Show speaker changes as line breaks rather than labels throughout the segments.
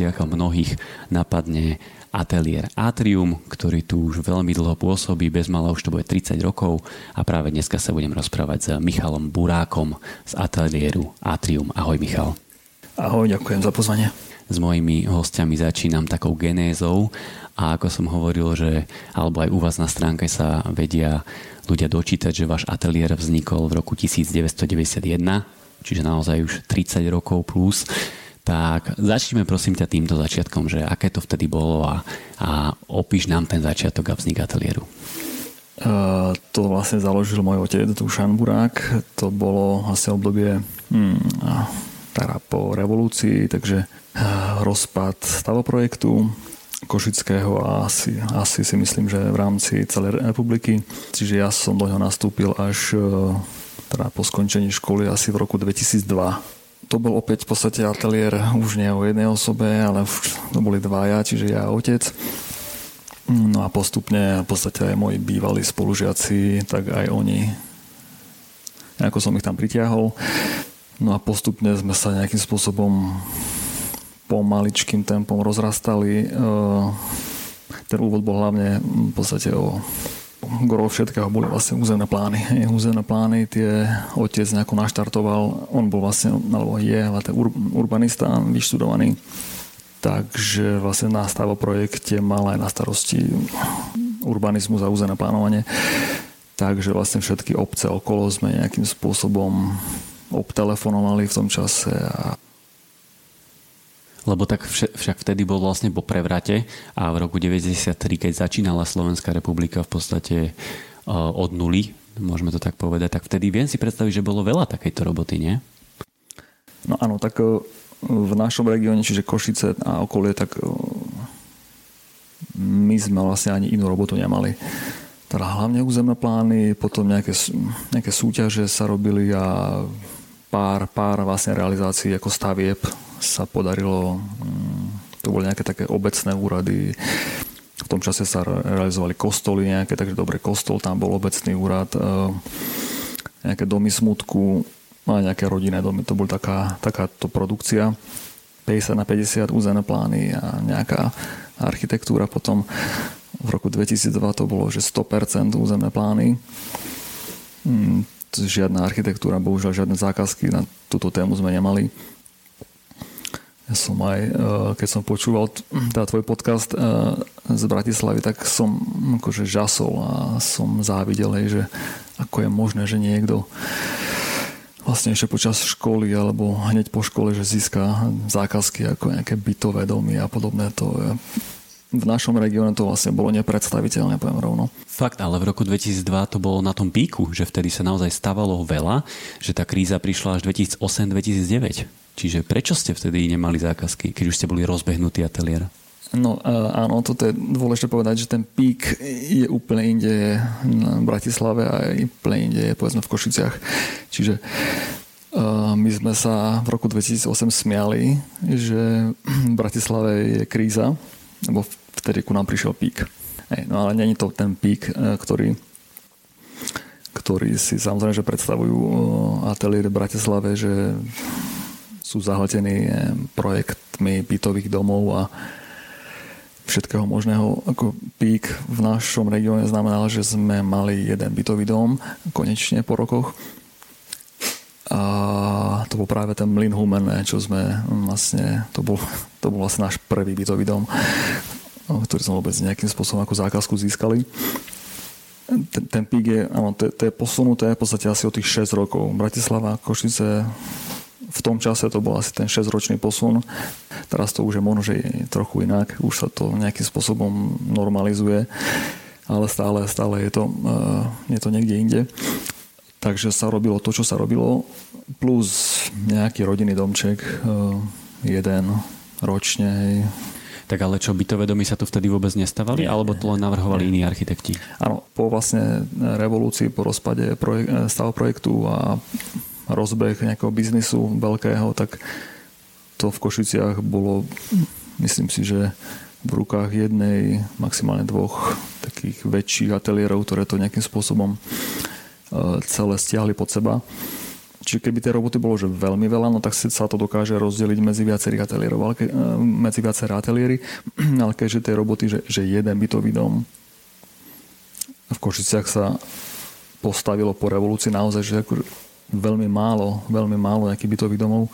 Košiciach mnohých napadne ateliér Atrium, ktorý tu už veľmi dlho pôsobí, bez mala už to bude 30 rokov a práve dneska sa budem rozprávať s Michalom Burákom z ateliéru Atrium. Ahoj Michal.
Ahoj, ďakujem za pozvanie.
S mojimi hostiami začínam takou genézou a ako som hovoril, že alebo aj u vás na stránke sa vedia ľudia dočítať, že váš ateliér vznikol v roku 1991, čiže naozaj už 30 rokov plus. Tak začneme prosím ťa týmto začiatkom, že aké to vtedy bolo a, a opíš nám ten začiatok a vznik ateliéru.
Uh, to vlastne založil môj otec, Dušan Burák. To bolo vlastne obdobie hmm, teda po revolúcii, takže uh, rozpad stavoprojektu, Košického a asi, asi si myslím, že v rámci celej republiky. Čiže ja som do ňoho nastúpil až e, teda po skončení školy asi v roku 2002. To bol opäť v podstate ateliér už nie o jednej osobe, ale už to boli dvaja, čiže ja a otec. No a postupne v podstate aj moji bývalí spolužiaci, tak aj oni. Ako som ich tam pritiahol. No a postupne sme sa nejakým spôsobom pomaličkým tempom rozrastali. Eh, ten úvod bol hlavne v podstate o gro všetkého boli vlastne územné plány. Územné plány tie otec nejako naštartoval, on bol vlastne, alebo je, ten urbanista vyštudovaný, takže vlastne na projekte mal aj na starosti urbanizmus a územné plánovanie. Takže vlastne všetky obce okolo sme nejakým spôsobom obtelefonovali v tom čase a
lebo tak však vtedy bol vlastne po prevrate a v roku 93, keď začínala Slovenská republika v podstate e, od nuly, môžeme to tak povedať, tak vtedy viem si predstaviť, že bolo veľa takejto roboty, nie?
No áno, tak e, v našom regióne, čiže Košice a okolie, tak e, my sme vlastne ani inú robotu nemali. Teda hlavne územné plány, potom nejaké, nejaké súťaže sa robili a pár, pár vlastne realizácií ako stavieb sa podarilo, mm, to boli nejaké také obecné úrady, v tom čase sa realizovali kostoly nejaké, takže dobre, kostol, tam bol obecný úrad, e, nejaké domy smutku, a nejaké rodinné domy, to bola taká, takáto produkcia. 50 na 50 územné plány a nejaká architektúra potom v roku 2002 to bolo, že 100% územné plány. Mm, žiadna architektúra, bohužiaľ žiadne zákazky na túto tému sme nemali. Ja som aj, eh, keď som počúval teda tvoj podcast eh, z Bratislavy, tak som akože žasol a som závidel, že ako je možné, že niekto vlastne ešte počas školy alebo hneď po škole, že získa zákazky ako nejaké bytové domy a podobné. To je v našom regióne to vlastne bolo nepredstaviteľné, poviem rovno.
Fakt, ale v roku 2002 to bolo na tom píku, že vtedy sa naozaj stávalo veľa, že tá kríza prišla až 2008-2009. Čiže prečo ste vtedy nemali zákazky, keď už ste boli rozbehnutí ateliér?
No áno, toto je dôležité povedať, že ten pík je úplne inde v Bratislave a úplne inde je povedzme v Košiciach. Čiže my sme sa v roku 2008 smiali, že v Bratislave je kríza, lebo vtedy ku nám prišiel pík. no ale není to ten pík, e, ktorý ktorí si samozrejme, že predstavujú e, ateliér v Bratislave, že sú zahltení e, projektmi bytových domov a všetkého možného. Ako pík v našom regióne znamenal, že sme mali jeden bytový dom konečne po rokoch. A to bol práve ten Mlin Humen, čo sme vlastne, to bol, to bol vlastne náš prvý bytový dom, ktorý sme vôbec nejakým spôsobom ako zákazku získali. Ten, ten pík je, áno, to, to je posunuté v podstate asi o tých 6 rokov. Bratislava, Košice, v tom čase to bol asi ten 6-ročný posun. Teraz to už je možno, že je trochu inak. Už sa to nejakým spôsobom normalizuje. Ale stále, stále je to, uh, je to niekde inde. Takže sa robilo to, čo sa robilo. Plus nejaký rodinný domček. Uh, jeden ročne. Hej
tak ale čo, bytové domy sa tu vtedy vôbec nestávali? Nie, alebo to len navrhovali nie. iní architekti?
Áno, po vlastne revolúcii, po rozpade projek- stavu projektu a rozbeh nejakého biznisu veľkého, tak to v Košiciach bolo, myslím si, že v rukách jednej, maximálne dvoch takých väčších ateliérov, ktoré to nejakým spôsobom e, celé stiahli pod seba. Čiže keby tie roboty bolo že veľmi veľa, no tak sa to dokáže rozdeliť medzi viacerých ateliérov, ale ke, e, medzi viaceré ateliéry, ale keďže tie roboty, že, že jeden bytový dom v Košiciach sa postavilo po revolúcii naozaj, že ako veľmi málo, veľmi málo nejakých bytových domov,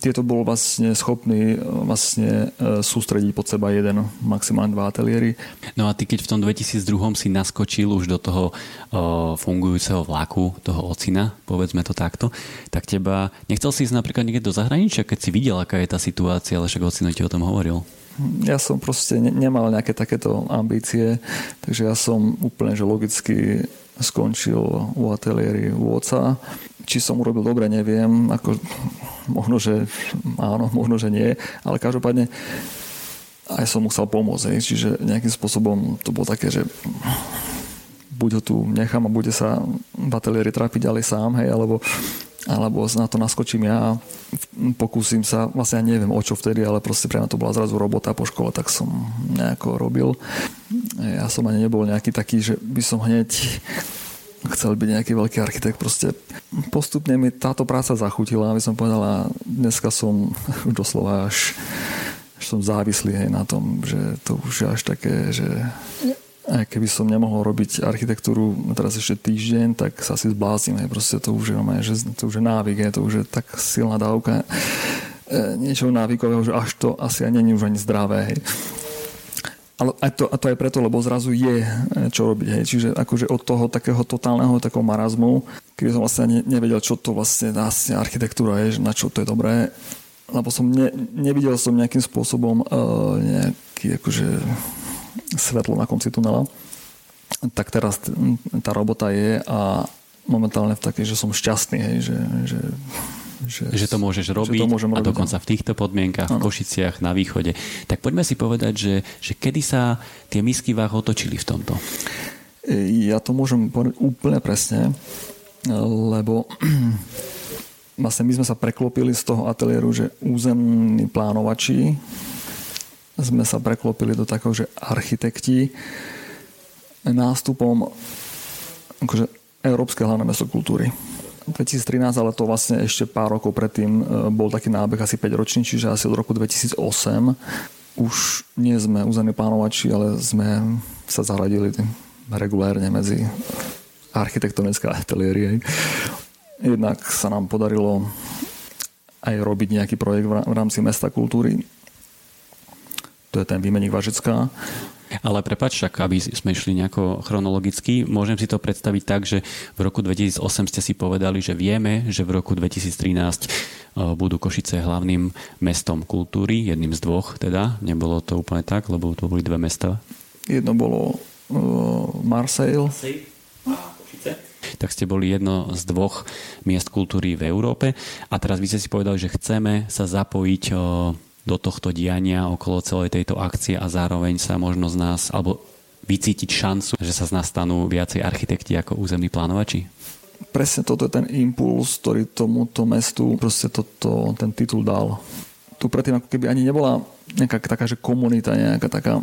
tieto bol vlastne schopný vlastne e, sústrediť pod seba jeden, maximálne dva ateliéry.
No a ty keď v tom 2002 si naskočil už do toho o, fungujúceho vlaku, toho ocina, povedzme to takto, tak teba, nechcel si ísť napríklad niekde do zahraničia, keď si videl, aká je tá situácia, ale však ocino ti o tom hovoril.
Ja som proste ne, nemal nejaké takéto ambície, takže ja som úplne že logicky skončil u ateliéry u oca. Či som urobil dobre, neviem. Ako, možno, že áno, možno, že nie. Ale každopádne aj som musel pomôcť. Hej. Čiže nejakým spôsobom to bolo také, že buď ho tu nechám a bude sa v ateliéri trápiť ďalej sám, hej, alebo alebo na to naskočím ja a pokúsim sa, vlastne ja neviem o čo vtedy, ale proste pre mňa to bola zrazu robota po škole, tak som nejako robil. Ja som ani nebol nejaký taký, že by som hneď chcel byť nejaký veľký architekt. Proste postupne mi táto práca zachutila, aby som povedala, dneska som doslova až, až som závislý hej, na tom, že to už je až také, že aj keby som nemohol robiť architektúru teraz ešte týždeň, tak sa asi zblázim. Hej. Proste to už je, že to už je návyk, hej. to už je tak silná dávka e, niečo návykového, že až to asi ani nie už ani zdravé. Hej. Ale aj to, a to aj preto, lebo zrazu je e, čo robiť. Hej. Čiže akože od toho takého totálneho takého marazmu, kedy som vlastne nevedel, čo to vlastne vlastne architektúra je, na čo to je dobré, lebo som ne, nevidel som nejakým spôsobom uh, nejaký akože svetlo na konci tunela. Tak teraz tá robota je a momentálne v takej, že som šťastný, hej, že, že
že, že to môžeš robiť, to robiť a dokonca v týchto podmienkach, ano. v Košiciach, na východe. Tak poďme si povedať, že, že kedy sa tie misky váh otočili v tomto?
Ja to môžem povedať úplne presne, lebo vlastne my sme sa preklopili z toho ateliéru, že územní plánovači sme sa preklopili do takého, že architekti nástupom akože Európske hlavné mesto kultúry. 2013, ale to vlastne ešte pár rokov predtým e, bol taký nábeh asi 5 ročný, čiže asi od roku 2008 už nie sme územní plánovači, ale sme sa zaradili regulérne medzi architektonické ateliéry. Jednak sa nám podarilo aj robiť nejaký projekt v rámci mesta kultúry to je ten výmeník Važecká.
Ale prepač, však aby sme išli nejako chronologicky, môžem si to predstaviť tak, že v roku 2008 ste si povedali, že vieme, že v roku 2013 e, budú Košice hlavným mestom kultúry, jedným z dvoch teda. Nebolo to úplne tak, lebo to boli dve mesta.
Jedno bolo uh, Marseille.
tak ste boli jedno z dvoch miest kultúry v Európe a teraz vy ste si povedali, že chceme sa zapojiť uh, do tohto diania okolo celej tejto akcie a zároveň sa možno z nás, alebo vycítiť šancu, že sa z nás stanú viacej architekti ako územní plánovači?
Presne toto je ten impuls, ktorý tomuto mestu proste toto, ten titul dal. Tu predtým ako keby ani nebola nejaká taká, že komunita nejaká taká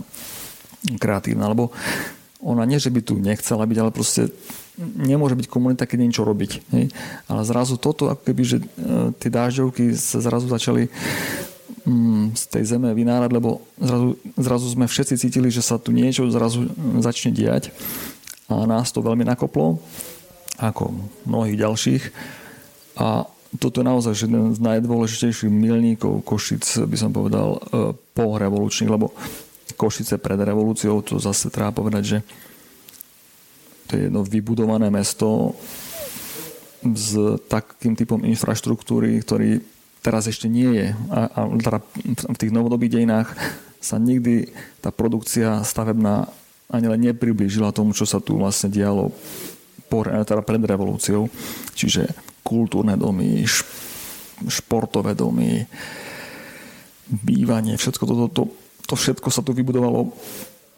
kreatívna, lebo ona nie, že by tu nechcela byť, ale proste nemôže byť komunita, keď niečo robiť. Hej? Ale zrazu toto, ako keby, že e, tie dážďovky sa zrazu začali z tej zeme vynárať, lebo zrazu, zrazu sme všetci cítili, že sa tu niečo zrazu začne diať a nás to veľmi nakoplo, ako mnohých ďalších. A toto je naozaj jeden z najdôležitejších milníkov Košic, by som povedal, e, po revolučných, lebo Košice pred revolúciou, to zase treba povedať, že to je jedno vybudované mesto s takým typom infraštruktúry, ktorý teraz ešte nie je. A, a teda v tých novodobých dejinách sa nikdy tá produkcia stavebná ani len nepriblížila tomu, čo sa tu vlastne dialo po, teda pred revolúciou. Čiže kultúrne domy, športové domy, bývanie, všetko toto, to, to všetko sa tu vybudovalo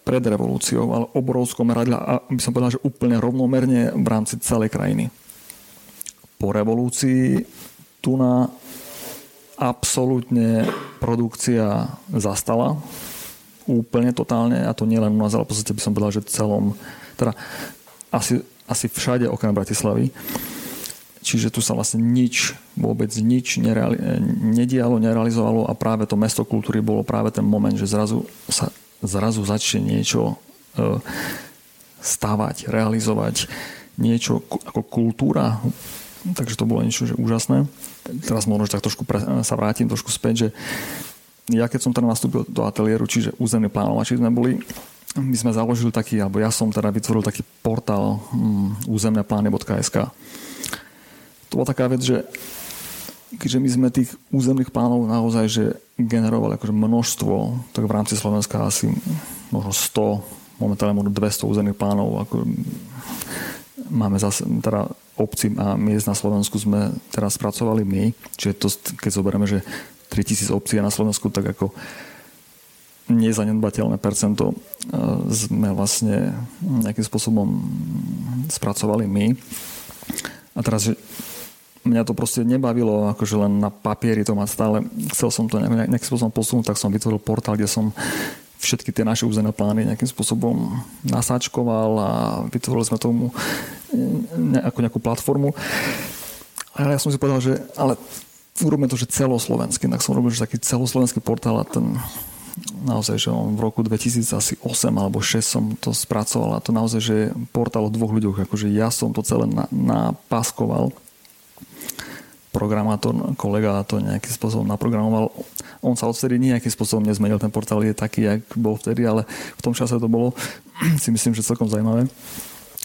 pred revolúciou, ale obrovskom meradle a by som povedal, že úplne rovnomerne v rámci celej krajiny. Po revolúcii tu na absolútne produkcia zastala úplne totálne a to nie len u nás, ale v podstate by som povedal, že celom, teda asi, asi všade okrem Bratislavy. čiže tu sa vlastne nič, vôbec nič nereali- nedialo, nerealizovalo a práve to mesto kultúry bolo práve ten moment, že zrazu sa zrazu začne niečo e, stavať, realizovať niečo ako kultúra. Takže to bolo niečo že úžasné. Teraz možno, tak trošku pre, sa vrátim trošku späť, že ja keď som teda nastúpil do ateliéru, čiže územný plánovači sme boli, my sme založili taký, alebo ja som teda vytvoril taký portál um, územneplány.sk. To bola taká vec, že keďže my sme tých územných plánov naozaj že generovali akože množstvo, tak v rámci Slovenska asi možno 100, momentálne možno 200 územných plánov. Ako máme zase, teda obci a miest na Slovensku sme teraz spracovali my, čiže to, keď zoberieme, že 3000 obcí na Slovensku, tak ako nezanedbateľné percento e, sme vlastne nejakým spôsobom spracovali my. A teraz, že mňa to proste nebavilo, akože len na papieri to mať stále. Chcel som to nejakým spôsobom posunúť, tak som vytvoril portál, kde som všetky tie naše územné plány nejakým spôsobom nasáčkoval a vytvorili sme tomu ako nejakú platformu. Ale ja som si povedal, že ale urobíme to, že celoslovenský. Tak som robil že taký celoslovenský portál a ten naozaj, že on v roku 2008 alebo 6 som to spracoval a to naozaj, že portál o dvoch ľuďoch, akože ja som to celé napaskoval programátor, kolega to nejakým spôsobom naprogramoval. On sa odvtedy nejakým spôsobom nezmenil, ten portál je taký, jak bol vtedy, ale v tom čase to bolo si myslím, že celkom zaujímavé.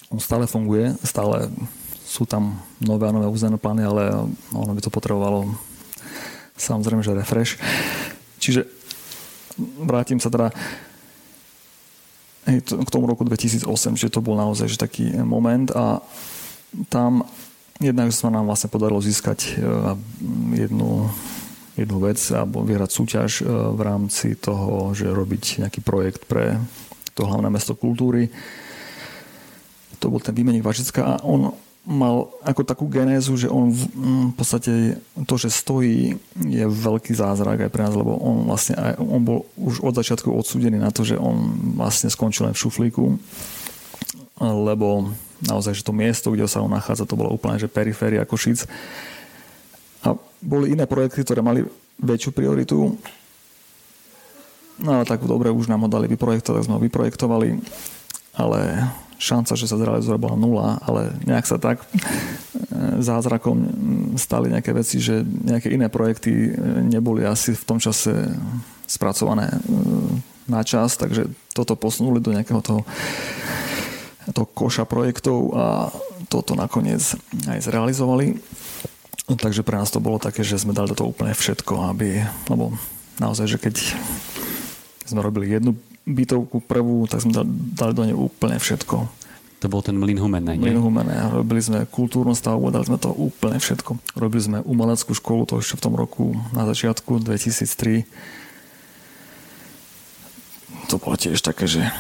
On stále funguje, stále sú tam nové a nové územné plány, ale ono by to potrebovalo samozrejme, že refresh. Čiže vrátim sa teda k tomu roku 2008, že to bol naozaj že taký moment a tam Jednak sa nám vlastne podarilo získať e, jednu, jednu vec alebo vyhrať súťaž e, v rámci toho, že robiť nejaký projekt pre to hlavné mesto kultúry. To bol ten výmeník Važická a on mal ako takú genézu, že on v, v podstate to, že stojí, je veľký zázrak aj pre nás, lebo on vlastne aj, on bol už od začiatku odsúdený na to, že on vlastne skončil len v šuflíku, lebo naozaj, že to miesto, kde sa on nachádza, to bolo úplne, že periféria Košic. A boli iné projekty, ktoré mali väčšiu prioritu. No ale tak dobre, už nám ho dali vyprojektovať, tak sme ho vyprojektovali, ale šanca, že sa zrealizuje bola nula, ale nejak sa tak e, zázrakom stali nejaké veci, že nejaké iné projekty e, neboli asi v tom čase spracované e, na čas, takže toto posunuli do nejakého toho to koša projektov a toto nakoniec aj zrealizovali. Takže pre nás to bolo také, že sme dali do toho úplne všetko, aby, lebo naozaj, že keď sme robili jednu bytovku prvú, tak sme dali do nej úplne všetko.
To bol ten Mlin Humene,
nie? Mlin Humene. Robili sme kultúrnu stavbu, dali sme to úplne všetko. Robili sme umeleckú školu, to ešte v tom roku na začiatku 2003. To bolo tiež také, že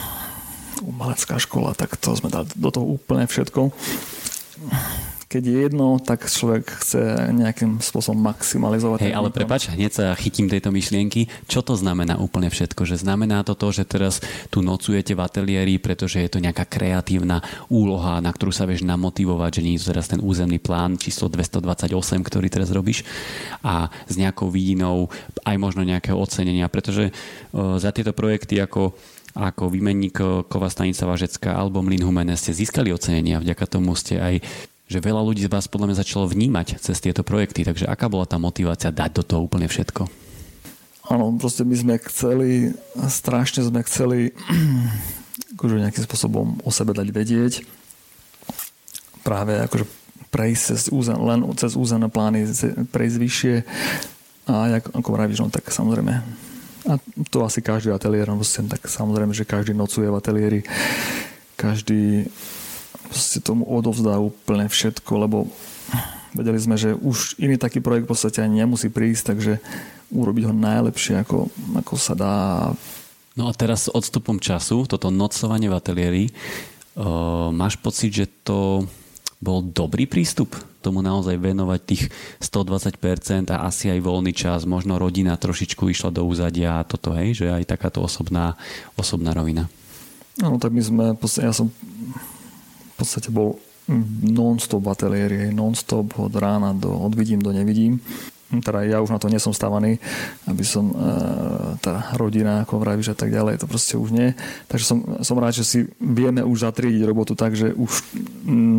umelecká škola, tak to sme dali do toho úplne všetko. Keď je jedno, tak človek chce nejakým spôsobom maximalizovať.
Hej, ale prepač, hneď sa chytím tejto myšlienky. Čo to znamená úplne všetko? Že znamená to to, že teraz tu nocujete v ateliéri, pretože je to nejaká kreatívna úloha, na ktorú sa vieš namotivovať, že nie je teraz ten územný plán číslo 228, ktorý teraz robíš a s nejakou vidinou aj možno nejakého ocenenia, pretože za tieto projekty ako ako výmenník Kova stanica Važecká alebo Mlin Humene ste získali ocenenia. Vďaka tomu ste aj že veľa ľudí z vás podľa mňa začalo vnímať cez tieto projekty. Takže aká bola tá motivácia dať do toho úplne všetko?
Áno, proste my sme chceli, strašne sme chceli akože nejakým spôsobom o sebe dať vedieť. Práve akože prejsť cez územ, len cez územné plány, prejsť vyššie. A jak, ako vravíš, no tak samozrejme a to asi každý ateliér, no tak samozrejme, že každý nocuje v ateliéri, každý proste tomu odovzdá úplne všetko, lebo vedeli sme, že už iný taký projekt v podstate ani nemusí prísť, takže urobiť ho najlepšie, ako, ako sa dá.
No a teraz s odstupom času, toto nocovanie v ateliéri, uh, máš pocit, že to bol dobrý prístup tomu naozaj venovať tých 120% a asi aj voľný čas, možno rodina trošičku išla do úzadia a toto, hej, že aj takáto osobná, osobná rovina.
No tak my sme, ja som v podstate bol non-stop ateliéry, non-stop od rána do odvidím do nevidím teda ja už na to nesom stávaný, aby som e, tá rodina, ako vravíš a tak ďalej, to proste už nie. Takže som, som rád, že si vieme už zatriediť robotu tak, že už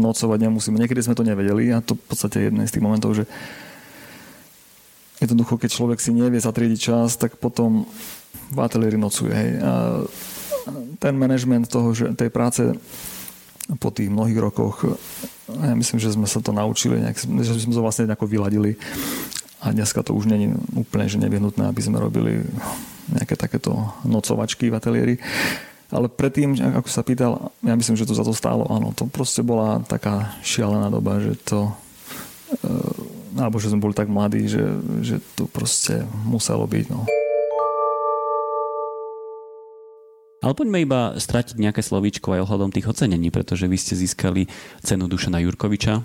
nocovať nemusíme. Niekedy sme to nevedeli a to v podstate jeden z tých momentov, že jednoducho, keď človek si nevie zatriediť čas, tak potom v ateliéri nocuje. Hej. A ten manažment toho, že tej práce po tých mnohých rokoch ja myslím, že sme sa to naučili, nejak, že sme to vlastne nejako vyladili a dneska to už není úplne že nevyhnutné, aby sme robili nejaké takéto nocovačky v ateliéri. Ale predtým, ako sa pýtal, ja myslím, že to za to stálo. Áno, to proste bola taká šialená doba, že to e, alebo že sme boli tak mladí, že, že to proste muselo byť. No.
Ale poďme iba stratiť nejaké slovíčko aj ohľadom tých ocenení, pretože vy ste získali cenu Dušana Jurkoviča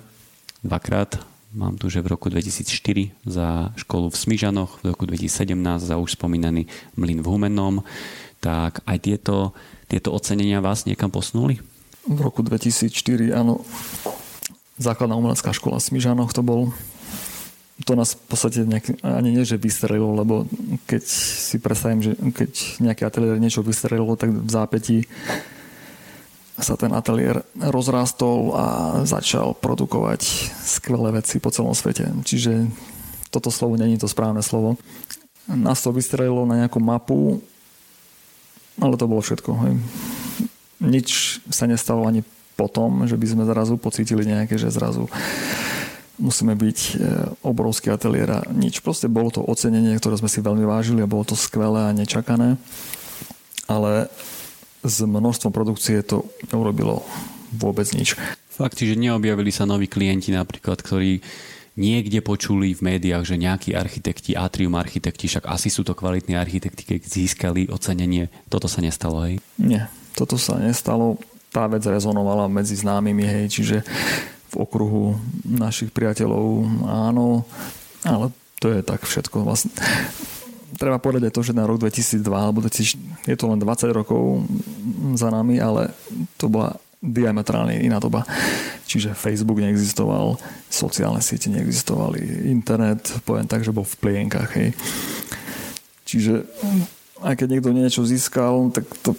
dvakrát Mám tu, že v roku 2004 za školu v Smižanoch, v roku 2017 za už spomínaný mlyn v Humennom. Tak aj tieto, tieto ocenenia vás niekam posunuli?
V roku 2004, áno. Základná umelecká škola v Smižanoch to bol to nás v podstate nejak, ani nie, že vystrelilo, lebo keď si predstavím, že keď nejaký ateliér niečo vystrelilo, tak v zápätí sa ten ateliér rozrastol a začal produkovať skvelé veci po celom svete. Čiže toto slovo není to správne slovo. Nás to vystrelilo na nejakú mapu, ale to bolo všetko. Hej. Nič sa nestalo ani potom, že by sme zrazu pocítili nejaké, že zrazu musíme byť e, obrovský ateliér a nič. Proste bolo to ocenenie, ktoré sme si veľmi vážili a bolo to skvelé a nečakané. Ale s množstvom produkcie to neurobilo vôbec nič.
Fakt, že neobjavili sa noví klienti napríklad, ktorí niekde počuli v médiách, že nejakí architekti, atrium architekti, však asi sú to kvalitní architekti, keď získali ocenenie. Toto sa nestalo, hej?
Nie, toto sa nestalo. Tá vec rezonovala medzi známymi, hej, čiže v okruhu našich priateľov áno, ale to je tak všetko. Vlastne treba povedať aj to, že na rok 2002 alebo 2000, je to len 20 rokov za nami, ale to bola diametrálne iná doba. Čiže Facebook neexistoval, sociálne siete neexistovali, internet, poviem tak, že bol v plienkach. Hej. Čiže aj keď niekto niečo získal, tak to,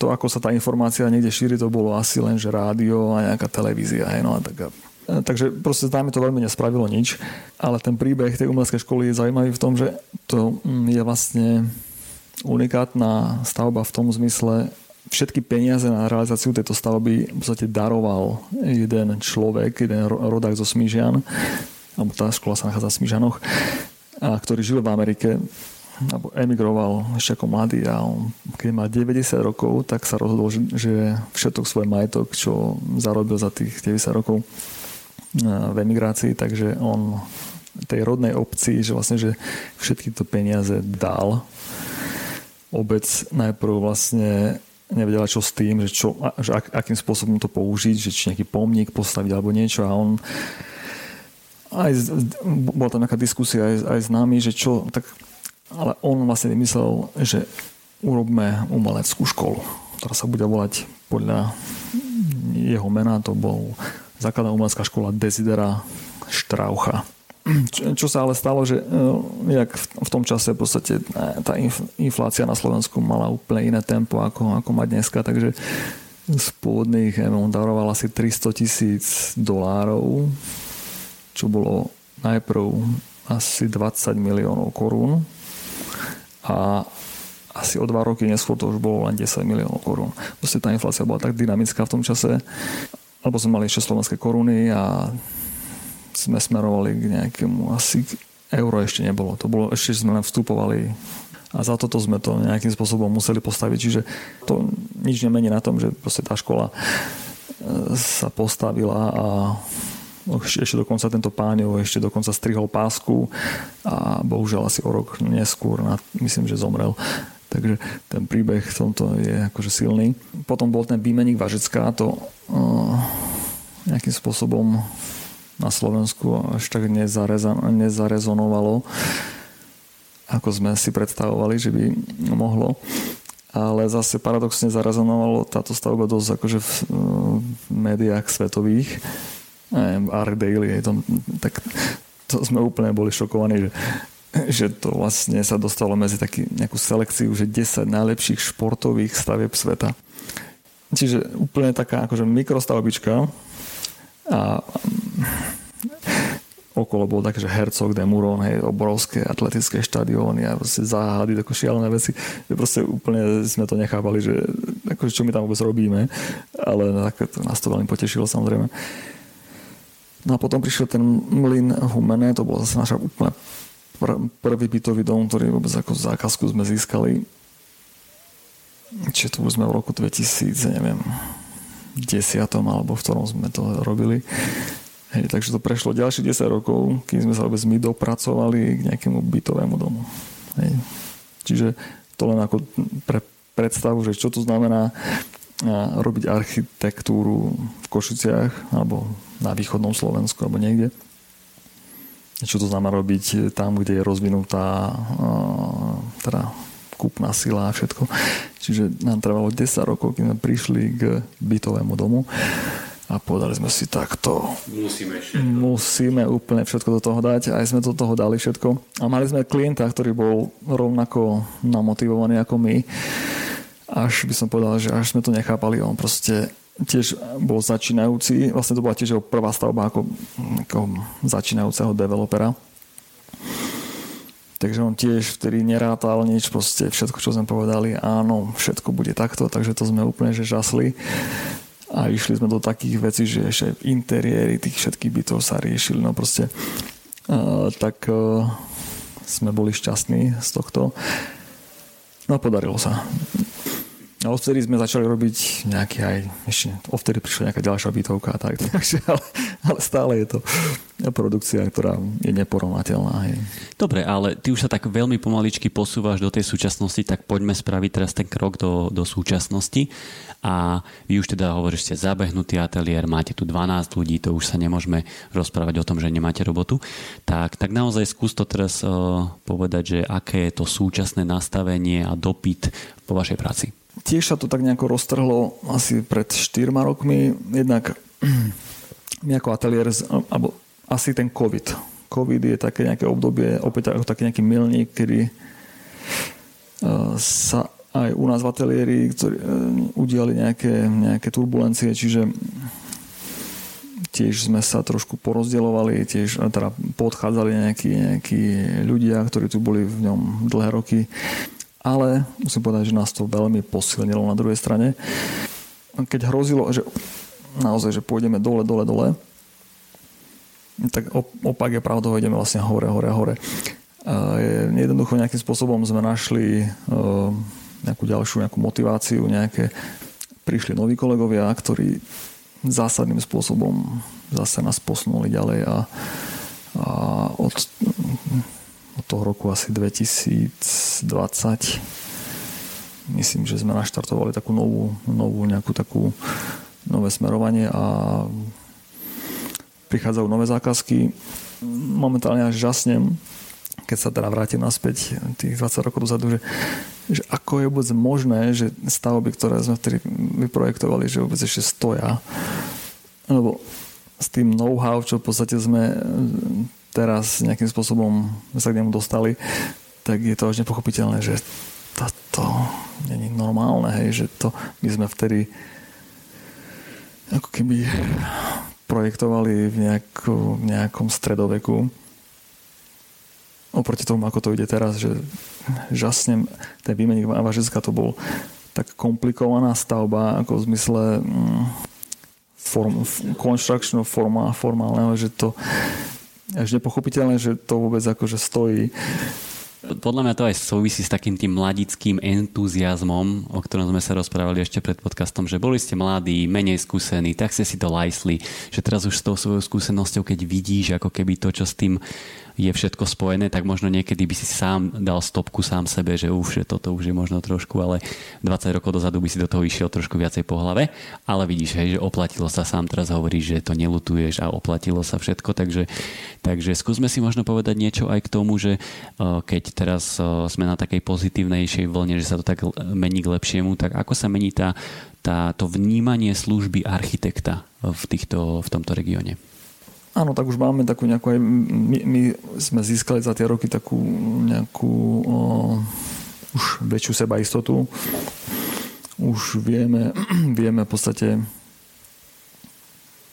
to ako sa tá informácia niekde šíri, to bolo asi len, že rádio a nejaká televízia. Hej. No a tak Takže proste známe to veľmi nespravilo nič, ale ten príbeh tej umeleckej školy je zaujímavý v tom, že to mm, je vlastne unikátna stavba v tom zmysle, všetky peniaze na realizáciu tejto stavby v podstate daroval jeden človek, jeden rodák zo Smížian, alebo tá škola sa nachádza v Smížanoch, a ktorý žil v Amerike alebo emigroval ešte ako mladý a on, keď má 90 rokov, tak sa rozhodol, že všetok svoj majetok, čo zarobil za tých 90 rokov, v emigrácii, takže on tej rodnej obci, že vlastne, že všetky to peniaze dal. Obec najprv vlastne nevedela čo s tým, že, čo, že ak, akým spôsobom to použiť, že či nejaký pomník postaviť alebo niečo a on aj, bola tam nejaká diskusia aj, aj s nami, že čo, tak, ale on vlastne vymyslel, že urobme umeleckú školu, ktorá sa bude volať podľa jeho mena, to bol základná umelecká škola Desidera Štraucha. Čo, sa ale stalo, že e, jak v tom čase v podstate e, tá inflácia na Slovensku mala úplne iné tempo ako, ako má dneska, takže z pôvodných on daroval asi 300 tisíc dolárov, čo bolo najprv asi 20 miliónov korún a asi o dva roky neskôr to už bolo len 10 miliónov korún. Proste tá inflácia bola tak dynamická v tom čase alebo sme mali ešte slovenské koruny a sme smerovali k nejakému asi euro ešte nebolo. To bolo ešte, sme len vstupovali a za toto sme to nejakým spôsobom museli postaviť. Čiže to nič nemení na tom, že proste tá škola e, sa postavila a ešte dokonca tento páňov ešte dokonca strihol pásku a bohužiaľ asi o rok neskôr na, myslím, že zomrel. Takže ten príbeh v tomto je akože silný. Potom bol ten výmeník Važecká, to nejakým spôsobom na Slovensku až tak nezarezonovalo, ako sme si predstavovali, že by mohlo. Ale zase paradoxne zarezonovalo táto stavba dosť akože v, v médiách svetových, Art Daily, je to, tak to sme úplne boli šokovaní, že, že to vlastne sa dostalo medzi taký, nejakú selekciu, že 10 najlepších športových stavieb sveta. Čiže úplne taká akože mikrostavbička a okolo bol také, že Hercog de Muron, hej, obrovské atletické štadióny a proste záhady, také šialené veci, že proste úplne sme to nechápali, že akože čo my tam vôbec robíme, ale tak to nás to veľmi potešilo samozrejme. No a potom prišiel ten mlyn Humene, to bol zase naša úplne pr- prvý bytový dom, ktorý vôbec ako zákazku sme získali. Čiže tu už sme v roku 2000, neviem, 10. alebo v ktorom sme to robili. Hej, takže to prešlo ďalších 10 rokov, kým sme sa vôbec my dopracovali k nejakému bytovému domu. Hej. Čiže to len ako pre predstavu, že čo to znamená robiť architektúru v Košiciach alebo na východnom Slovensku alebo niekde. Čo to znamená robiť tam, kde je rozvinutá teda kúpna sila a všetko. Čiže nám trvalo 10 rokov, kým sme prišli k bytovému domu a povedali sme si takto.
Musíme všetko.
Musíme úplne všetko do toho dať. Aj sme do toho dali všetko. A mali sme klienta, ktorý bol rovnako namotivovaný ako my. Až by som povedal, že až sme to nechápali. On proste tiež bol začínajúci. Vlastne to bola tiež jeho prvá stavba ako, ako začínajúceho developera. Takže on tiež vtedy nerátal nič, proste všetko, čo sme povedali, áno, všetko bude takto, takže to sme úplne že žasli a išli sme do takých vecí, že ešte interiéry tých všetkých bytov sa riešili, no proste uh, tak uh, sme boli šťastní z tohto. No podarilo sa. A odvtedy sme začali robiť nejaký aj, ešte odvtedy prišla nejaká ďalšia bytovka, tak, takže, ale, ale stále je to produkcia, ktorá je neporovnateľná. Hej.
Dobre, ale ty už sa tak veľmi pomaličky posúvaš do tej súčasnosti, tak poďme spraviť teraz ten krok do, do súčasnosti. A vy už teda hovoríš, ste zabehnutý ateliér, máte tu 12 ľudí, to už sa nemôžeme rozprávať o tom, že nemáte robotu. Tak, tak naozaj skús to teraz uh, povedať, že aké je to súčasné nastavenie a dopyt po vašej práci
tiež sa to tak nejako roztrhlo asi pred 4 rokmi. Jednak my ako ateliér, alebo asi ten COVID. COVID je také nejaké obdobie, opäť ako taký nejaký milník, kedy e, sa aj u nás v ateliéri ktorí, e, udiali nejaké, nejaké turbulencie, čiže tiež sme sa trošku porozdeľovali, tiež teda podchádzali nejakí, nejakí ľudia, ktorí tu boli v ňom dlhé roky ale musím povedať, že nás to veľmi posilnilo na druhej strane. Keď hrozilo, že naozaj, že pôjdeme dole, dole, dole, tak opak je pravdou, ideme vlastne hore, hore, hore. Jednoducho nejakým spôsobom sme našli e, nejakú ďalšiu nejakú motiváciu, nejaké prišli noví kolegovia, ktorí zásadným spôsobom zase nás posunuli ďalej a, a od od toho roku asi 2020 myslím, že sme naštartovali takú novú, novú nejakú takú nové smerovanie a prichádzajú nové zákazky. Momentálne až žasnem, keď sa teda vrátim naspäť tých 20 rokov dozadu, že, že ako je vôbec možné, že stavby, ktoré sme vtedy vyprojektovali, že vôbec ešte stoja. Lebo s tým know-how, čo v podstate sme teraz nejakým spôsobom sa k nemu dostali, tak je to až nepochopiteľné, že toto není normálne, hej, že to my sme vtedy ako keby projektovali v, nejako, v nejakom stredoveku. Oproti tomu, ako to ide teraz, že žasnem ten výmeník Avažicka to bol tak komplikovaná stavba ako v zmysle mm, form, construction forma, formálneho, že to až nepochopiteľné, že to vôbec akože stojí.
Podľa mňa to aj súvisí s takým tým mladickým entuziasmom, o ktorom sme sa rozprávali ešte pred podcastom, že boli ste mladí, menej skúsení, tak ste si to lajsli, že teraz už s tou svojou skúsenosťou, keď vidíš ako keby to, čo s tým je všetko spojené, tak možno niekedy by si sám dal stopku sám sebe, že už toto už je možno trošku, ale 20 rokov dozadu by si do toho išiel trošku viacej po hlave, ale vidíš, hej, že oplatilo sa sám teraz hovorí, že to nelutuješ a oplatilo sa všetko, takže, takže skúsme si možno povedať niečo aj k tomu, že keď teraz sme na takej pozitívnejšej vlne, že sa to tak mení k lepšiemu, tak ako sa mení tá, tá, to vnímanie služby architekta v, týchto, v tomto regióne?
Áno, tak už máme takú nejakú, aj my, my sme získali za tie roky takú nejakú o, už väčšiu seba istotu. Už vieme, vieme v podstate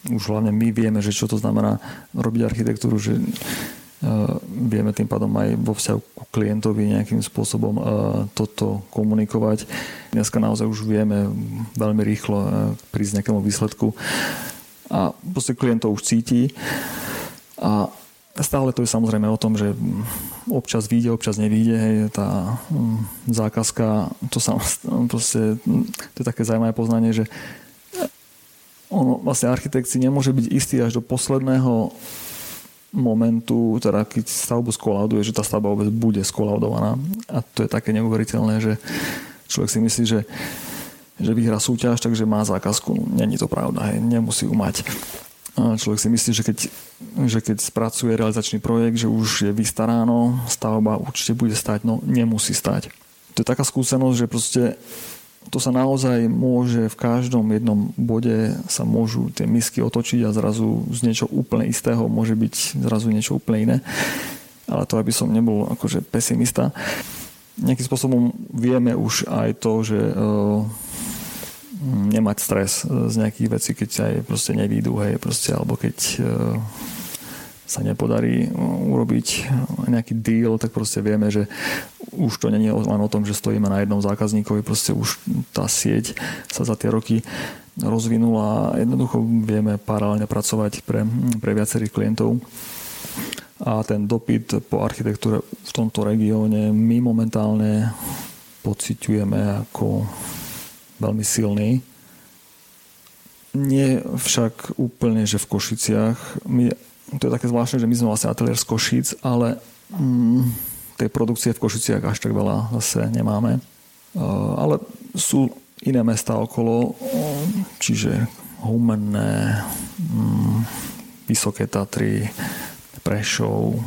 už hlavne my vieme, že čo to znamená robiť architektúru, že uh, vieme tým pádom aj vo vzťahu ku klientovi nejakým spôsobom uh, toto komunikovať. Dneska naozaj už vieme veľmi rýchlo uh, prísť nejakému výsledku a proste klient to už cíti a stále to je samozrejme o tom, že občas vyjde, občas nevyjde, hej, tá um, zákazka, to sa proste, to je také zaujímavé poznanie, že ono, vlastne architekt si nemôže byť istý až do posledného momentu, teda keď stavbu skolauduje, že tá stavba vôbec bude skolaudovaná. A to je také neuveriteľné, že človek si myslí, že že vyhrá súťaž, takže má zákazku. Není to pravda, hej, nemusí ju mať. Človek si myslí, že keď, že keď spracuje realizačný projekt, že už je vystaráno, stavba určite bude stať, no nemusí stať. To je taká skúsenosť, že proste to sa naozaj môže v každom jednom bode sa môžu tie misky otočiť a zrazu z niečo úplne istého môže byť zrazu niečo úplne iné. Ale to, aby som nebol akože pesimista. Nejakým spôsobom vieme už aj to, že nemať stres z nejakých vecí, keď aj proste nevídu, hej, proste, alebo keď e, sa nepodarí urobiť nejaký deal, tak proste vieme, že už to není len o tom, že stojíme na jednom zákazníkovi, proste už tá sieť sa za tie roky rozvinula. A jednoducho vieme paralelne pracovať pre, pre viacerých klientov a ten dopyt po architektúre v tomto regióne my momentálne pociťujeme ako veľmi silný. Nie však úplne, že v Košiciach. My, to je také zvláštne, že my sme vlastne ateliér z Košic, ale mm, tej produkcie v Košiciach až tak veľa zase nemáme. Uh, ale sú iné mesta okolo, čiže Humenné, mm, Vysoké Tatry, Prešov,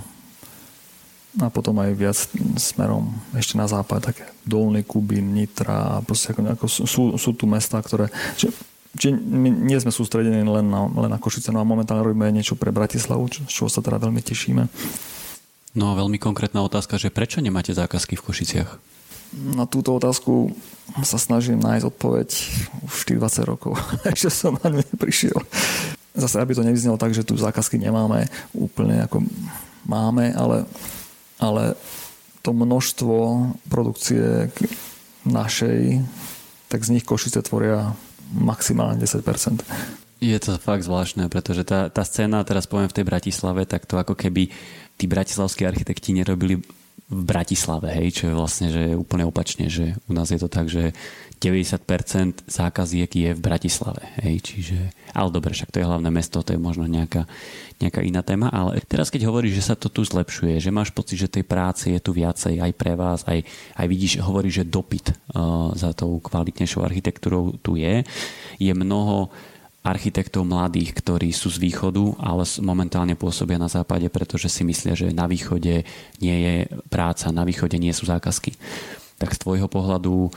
a potom aj viac smerom ešte na západ, také Dolný Kubín, Nitra, proste ako, ako sú, sú tu mesta, ktoré... Či, či my nie sme sústredení len na, len na Košice, no a momentálne robíme niečo pre Bratislavu, čo, čo sa teda veľmi tešíme.
No a veľmi konkrétna otázka, že prečo nemáte zákazky v Košiciach?
Na túto otázku sa snažím nájsť odpoveď už tých 20 rokov. Ešte som na ňu neprišiel. Zase, aby to nevyznelo tak, že tu zákazky nemáme, úplne ako máme, ale ale to množstvo produkcie našej, tak z nich Košice tvoria maximálne 10%.
Je to fakt zvláštne, pretože tá, tá scéna, teraz poviem v tej Bratislave, tak to ako keby tí bratislavskí architekti nerobili v Bratislave, hej, čo je vlastne že úplne opačne, že u nás je to tak, že 90% zákaziek je v Bratislave, hej, čiže, ale dobre, však to je hlavné mesto, to je možno nejaká, nejaká iná téma, ale teraz keď hovoríš, že sa to tu zlepšuje, že máš pocit, že tej práce je tu viacej aj pre vás, aj, aj vidíš, hovoríš, že dopyt uh, za tou kvalitnejšou architektúrou tu je, je mnoho architektov mladých, ktorí sú z východu, ale momentálne pôsobia na západe, pretože si myslia, že na východe nie je práca, na východe nie sú zákazky. Tak z tvojho pohľadu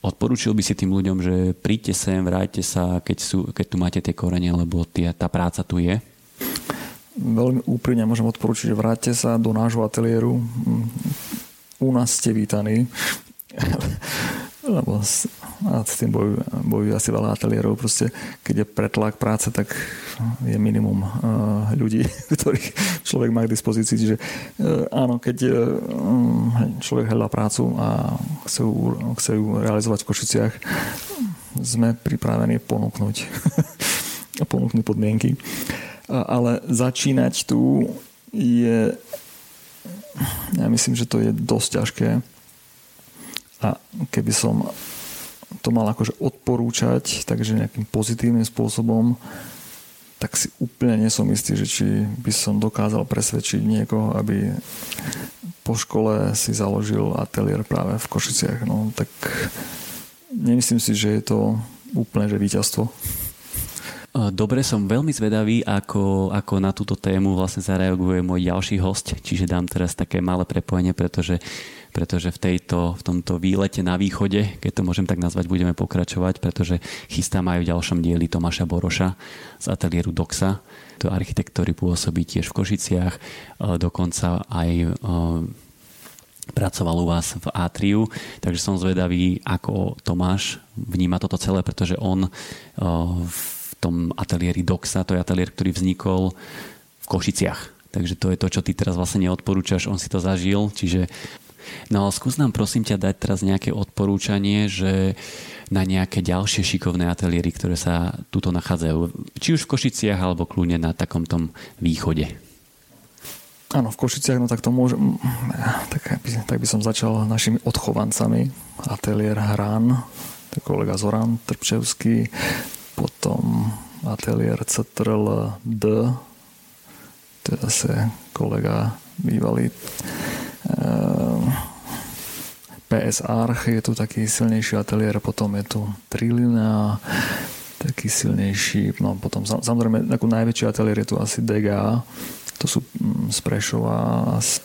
odporúčil by si tým ľuďom, že príďte sem, vráťte sa, keď, sú, keď tu máte tie korene, lebo tie, tá práca tu je?
Veľmi úprimne môžem odporúčiť, že vráťte sa do nášho ateliéru. U nás ste vítaní lebo s, a s tým bojujú, bojujú asi veľa ateliérov. Proste, keď je pretlak práce, tak je minimum uh, ľudí, ktorých človek má k dispozícii. Čiže uh, áno, keď uh, človek hľadá prácu a chce ju, chce ju realizovať v Košiciach, sme pripravení ponúknuť, ponúknuť podmienky. Ale začínať tu je ja myslím, že to je dosť ťažké a keby som to mal akože odporúčať, takže nejakým pozitívnym spôsobom, tak si úplne nesom istý, že či by som dokázal presvedčiť niekoho, aby po škole si založil ateliér práve v Košiciach. No tak nemyslím si, že je to úplne že víťazstvo.
Dobre, som veľmi zvedavý, ako, ako na túto tému vlastne zareaguje môj ďalší host, čiže dám teraz také malé prepojenie, pretože, pretože v, tejto, v tomto výlete na východe, keď to môžem tak nazvať, budeme pokračovať, pretože chystám aj v ďalšom dieli Tomáša Boroša z ateliéru Doxa. To je architekt, ktorý pôsobí tiež v Košiciach, dokonca aj pracoval u vás v Atriu, takže som zvedavý, ako Tomáš vníma toto celé, pretože on v tom ateliéri Doxa, to je ateliér, ktorý vznikol v Košiciach. Takže to je to, čo ty teraz vlastne neodporúčaš, on si to zažil, čiže No ale skús nám prosím ťa dať teraz nejaké odporúčanie, že na nejaké ďalšie šikovné ateliéry, ktoré sa tuto nachádzajú. Či už v Košiciach, alebo kľúne na takom tom východe.
Áno, v Košiciach, no tak to môže... Tak, tak by som začal našimi odchovancami. Ateliér Hran, to kolega Zoran Trpčevský, potom ateliér CTRL D, to je zase kolega bývalý PS Arch, je tu taký silnejší ateliér, potom je tu Trilina, taký silnejší, no potom samozrejme ako najväčší ateliér je tu asi DGA, to sú mm, z Prešova, z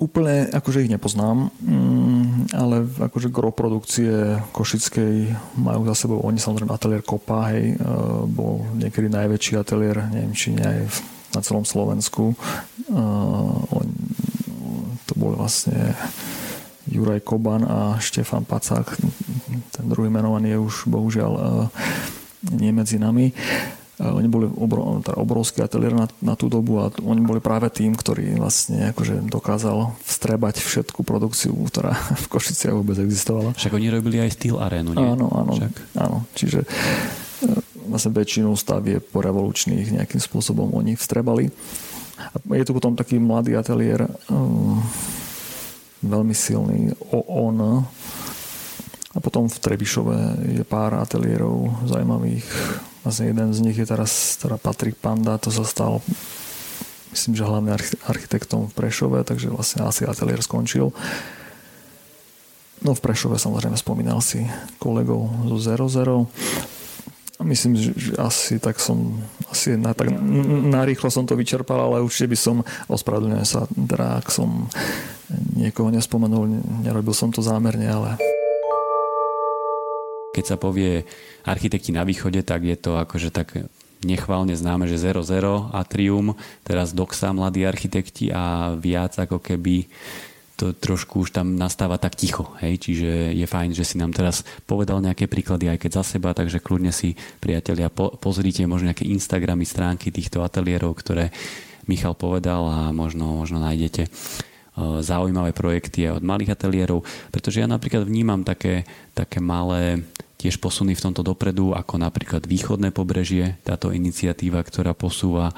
Úplne akože ich nepoznám, mm, ale akože gro produkcie Košickej majú za sebou oni samozrejme ateliér Kopa, hej, e, bol niekedy najväčší ateliér, neviem či nie aj na celom Slovensku. E, bol vlastne Juraj Koban a Štefan Pacák. Ten druhý menovaný je už bohužiaľ e, nie medzi nami. Oni boli obrov, teda obrovský ateliér na, na tú dobu a oni boli práve tým, ktorý vlastne akože dokázal vstrebať všetku produkciu, ktorá v Košiciach vôbec existovala.
Však oni robili aj Steel Arenu, nie?
Áno, áno. Však. áno. Čiže e, vlastne väčšinu stavie po revolučných nejakým spôsobom oni vstrebali. Je tu potom taký mladý ateliér, um, veľmi silný, OON, a potom v Trebišove je pár ateliérov zaujímavých. Vlastne jeden z nich je teraz teda Patrik Panda, to sa stal myslím, že hlavný architektom v Prešove, takže vlastne asi ateliér skončil. No v Prešove samozrejme spomínal si kolegov zo 00. Myslím, že asi tak som asi na, tak, narýchlo som to vyčerpal, ale určite by som ospravedlňujem sa, teda ak som niekoho nespomenul, nerobil som to zámerne, ale
keď sa povie architekti na východe, tak je to akože tak nechválne známe, že 00 Atrium, teraz Doxa, mladí architekti a viac ako keby to trošku už tam nastáva tak ticho. Hej? Čiže je fajn, že si nám teraz povedal nejaké príklady aj keď za seba, takže kľudne si priatelia po, pozrite možno nejaké Instagramy, stránky týchto ateliérov, ktoré Michal povedal a možno, možno nájdete zaujímavé projekty aj od malých ateliérov, pretože ja napríklad vnímam také, také malé tiež posuny v tomto dopredu, ako napríklad východné pobrežie, táto iniciatíva, ktorá posúva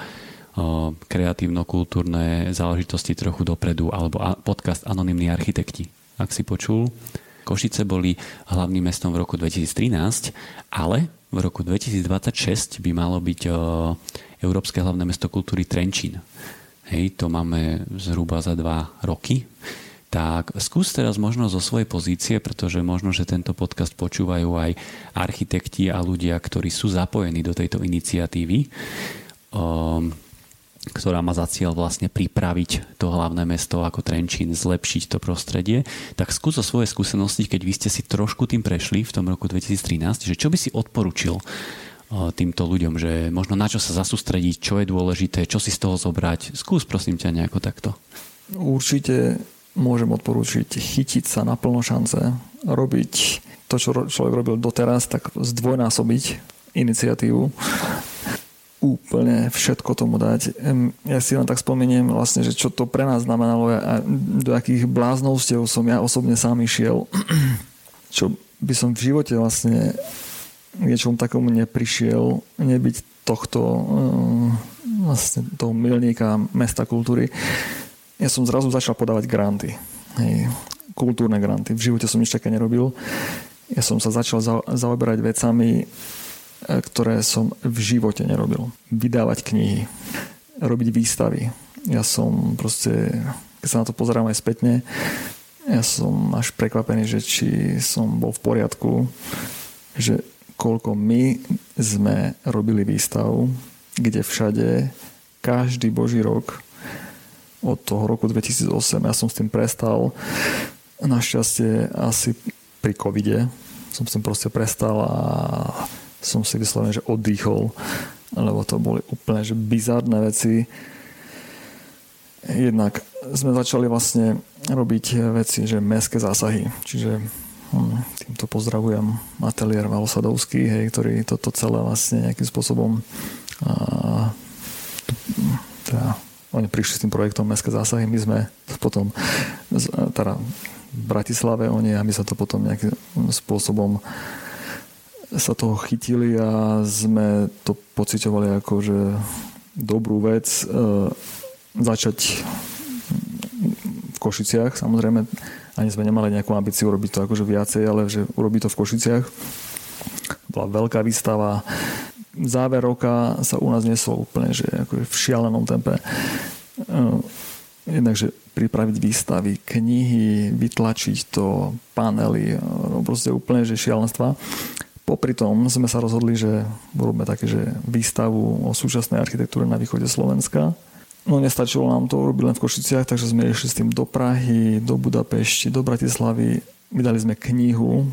kreatívno-kultúrne záležitosti trochu dopredu, alebo podcast Anonymní architekti. Ak si počul, Košice boli hlavným mestom v roku 2013, ale v roku 2026 by malo byť Európske hlavné mesto kultúry Trenčín. Hej, to máme zhruba za dva roky. Tak skús teraz možno zo svojej pozície, pretože možno, že tento podcast počúvajú aj architekti a ľudia, ktorí sú zapojení do tejto iniciatívy, um, ktorá má za cieľ vlastne pripraviť to hlavné mesto ako Trenčín, zlepšiť to prostredie. Tak skús zo svojej skúsenosti, keď vy ste si trošku tým prešli v tom roku 2013, že čo by si odporučil týmto ľuďom, že možno na čo sa zasústrediť, čo je dôležité, čo si z toho zobrať. Skús prosím ťa nejako takto.
Určite môžem odporúčiť chytiť sa na plno šance, robiť to, čo človek robil doteraz, tak zdvojnásobiť iniciatívu úplne všetko tomu dať. Ja si len tak spomeniem vlastne, že čo to pre nás znamenalo a do akých bláznovstiev som ja osobne sám išiel, čo by som v živote vlastne niečom takomu neprišiel, nebyť tohto eh, vlastne toho milníka mesta kultúry. Ja som zrazu začal podávať granty. Hej, kultúrne granty. V živote som nič také nerobil. Ja som sa začal zaoberať vecami, ktoré som v živote nerobil. Vydávať knihy, robiť výstavy. Ja som proste, keď sa na to pozerám aj spätne, ja som až prekvapený, že či som bol v poriadku, že koľko my sme robili výstav, kde všade každý boží rok od toho roku 2008 ja som s tým prestal našťastie asi pri covide som s tým proste prestal a som si vyslovene, že oddychol lebo to boli úplne že bizárne veci. Jednak sme začali vlastne robiť veci, že mestské zásahy. Čiže hm, týmto pozdravujem ateliér Valosadovský, hej, ktorý toto celé vlastne nejakým spôsobom a, teda oni prišli s tým projektom Mestské zásahy, my sme potom teda v Bratislave oni a my sa to potom nejakým spôsobom sa toho chytili a sme to pocitovali ako, že dobrú vec e, začať v Košiciach, samozrejme ani sme nemali nejakú ambíciu robiť to akože viacej, ale že urobiť to v Košiciach. Bola veľká výstava, záver roka sa u nás nesol úplne, že ako v šialenom tempe. Ehm, Jednakže pripraviť výstavy, knihy, vytlačiť to, panely, no proste úplne, že šialenstva. Popri tom sme sa rozhodli, že urobíme také, že výstavu o súčasnej architektúre na východe Slovenska. No nestačilo nám to urobiť len v Košiciach, takže sme išli s tým do Prahy, do Budapešti, do Bratislavy. Vydali sme knihu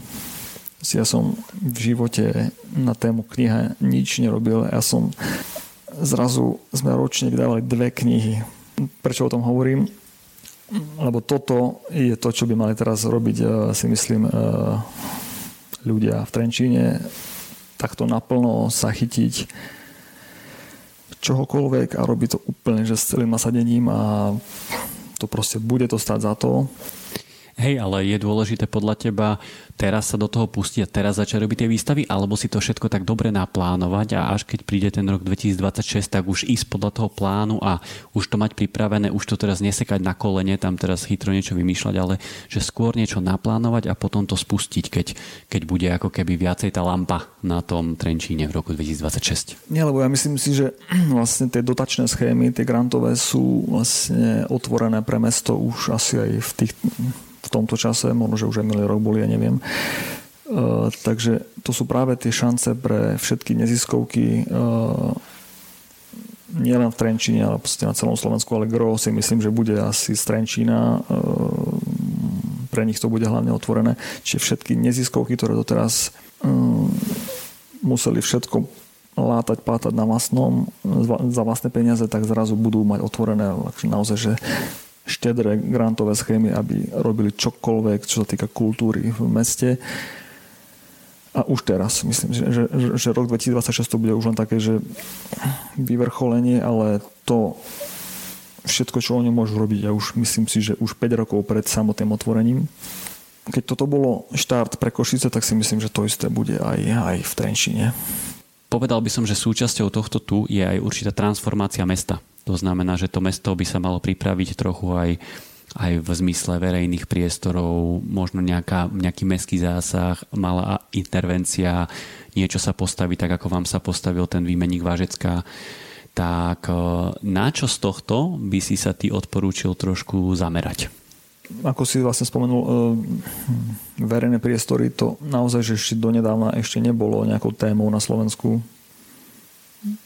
ja som v živote na tému kniha nič nerobil. Ja som zrazu sme ročne vydávali dve knihy. Prečo o tom hovorím? Lebo toto je to, čo by mali teraz robiť, eh, si myslím, eh, ľudia v Trenčíne. Takto naplno sa chytiť čohokoľvek a robiť to úplne že s celým nasadením a to proste bude to stať za to.
Hej, ale je dôležité podľa teba teraz sa do toho pustiť a teraz začať robiť tie výstavy, alebo si to všetko tak dobre naplánovať a až keď príde ten rok 2026, tak už ísť podľa toho plánu a už to mať pripravené, už to teraz nesekať na kolene, tam teraz chytro niečo vymýšľať, ale že skôr niečo naplánovať a potom to spustiť, keď, keď bude ako keby viacej tá lampa na tom Trenčíne v roku 2026.
Nie, lebo ja myslím si, že vlastne tie dotačné schémy, tie grantové sú vlastne otvorené pre mesto už asi aj v tých v tomto čase, možno, že už aj minulý rok boli, ja neviem. Uh, takže to sú práve tie šance pre všetky neziskovky uh, nielen v Trenčíne, ale na celom Slovensku, ale gro si myslím, že bude asi z Trenčína. Uh, pre nich to bude hlavne otvorené. Čiže všetky neziskovky, ktoré doteraz museli všetko látať, pátať na vlastnom, za vlastné peniaze, tak zrazu budú mať otvorené naozaj, že štedré grantové schémy, aby robili čokoľvek, čo sa týka kultúry v meste. A už teraz, myslím, že, že, že rok 2026 to bude už len také, že vyvrcholenie, ale to všetko, čo oni môžu robiť, ja už myslím si, že už 5 rokov pred samotným otvorením. Keď toto bolo štart pre Košice, tak si myslím, že to isté bude aj, aj v Trenčíne.
Povedal by som, že súčasťou tohto tu je aj určitá transformácia mesta. To znamená, že to mesto by sa malo pripraviť trochu aj aj v zmysle verejných priestorov, možno nejaká, nejaký mestský zásah, malá intervencia, niečo sa postaví tak, ako vám sa postavil ten výmenník Vážecká. Tak e, na čo z tohto by si sa ty odporúčil trošku zamerať?
Ako si vlastne spomenul, e, verejné priestory to naozaj, že ešte donedávna ešte nebolo nejakou témou na Slovensku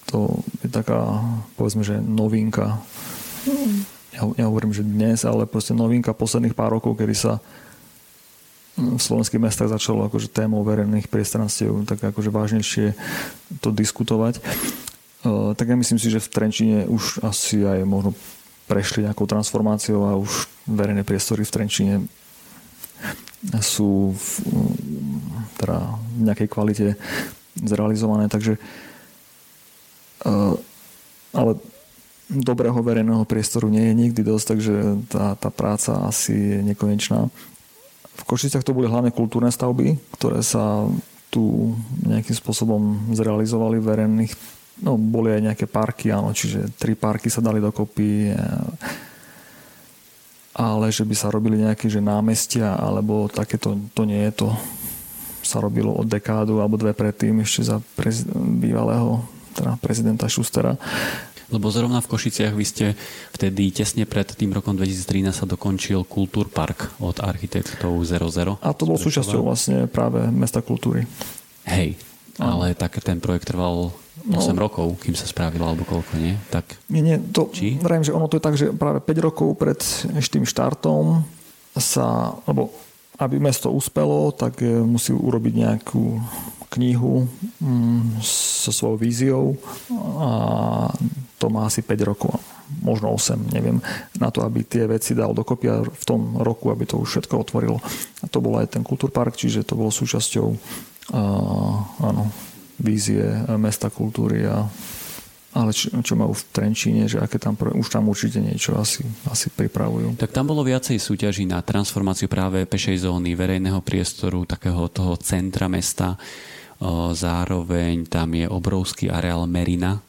to je taká, povedzme, že novinka. Ja, ja hovorím, že dnes, ale proste novinka posledných pár rokov, kedy sa v slovenských mestách začalo akože témou verejných priestranstiev tak akože vážnejšie to diskutovať. Uh, tak ja myslím si, že v Trenčine už asi aj možno prešli nejakou transformáciou a už verejné priestory v Trenčine sú v, teda v nejakej kvalite zrealizované, takže ale dobrého verejného priestoru nie je nikdy dosť, takže tá, tá práca asi je nekonečná. V Košiciach to boli hlavne kultúrne stavby, ktoré sa tu nejakým spôsobom zrealizovali verejných. No, boli aj nejaké parky, áno, čiže tri parky sa dali dokopy, eh, ale že by sa robili nejaké že námestia alebo takéto, to nie je to sa robilo od dekádu alebo dve predtým ešte za prez, bývalého teda prezidenta Šustera.
Lebo zrovna v Košiciach vy ste vtedy tesne pred tým rokom 2013 sa dokončil Kultúrpark od architektov 00.
A to bol súčasťou vlastne práve mesta kultúry.
Hej, ale tak ten projekt trval 8 no, rokov, kým sa spravilo, alebo koľko, nie? Tak,
nie, nie, to, Či? vrajím, že ono to je tak, že práve 5 rokov pred tým štartom sa, alebo aby mesto uspelo, tak e, musí urobiť nejakú knihu mm, so svojou víziou a to má asi 5 rokov, možno 8, neviem, na to, aby tie veci dal dokopy a v tom roku, aby to už všetko otvorilo. A to bol aj ten kultúrpark, čiže to bolo súčasťou uh, áno, vízie mesta kultúry a ale čo, čo majú v Trenčíne, že aké tam, už tam určite niečo asi, asi pripravujú.
Tak tam bolo viacej súťaží na transformáciu práve pešej zóny, verejného priestoru, takého toho centra mesta. Zároveň tam je obrovský areál Merina,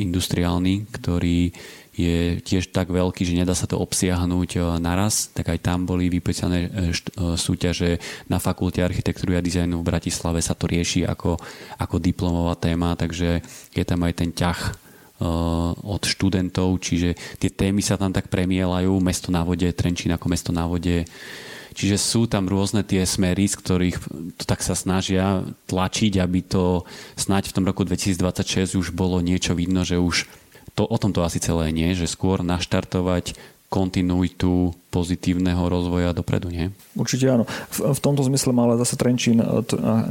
industriálny, ktorý je tiež tak veľký, že nedá sa to obsiahnuť e, naraz, tak aj tam boli vypísané e, e, súťaže na fakulte architektúry a dizajnu v Bratislave sa to rieši ako, ako diplomová téma, takže je tam aj ten ťah od študentov, čiže tie témy sa tam tak premielajú, mesto na vode, Trenčín ako mesto na vode, Čiže sú tam rôzne tie smery, z ktorých to tak sa snažia tlačiť, aby to snáď v tom roku 2026 už bolo niečo vidno, že už to, o tom to asi celé nie, že skôr naštartovať kontinuitu pozitívneho rozvoja dopredu, nie?
Určite áno. V, v tomto zmysle má ale zase Trenčín e,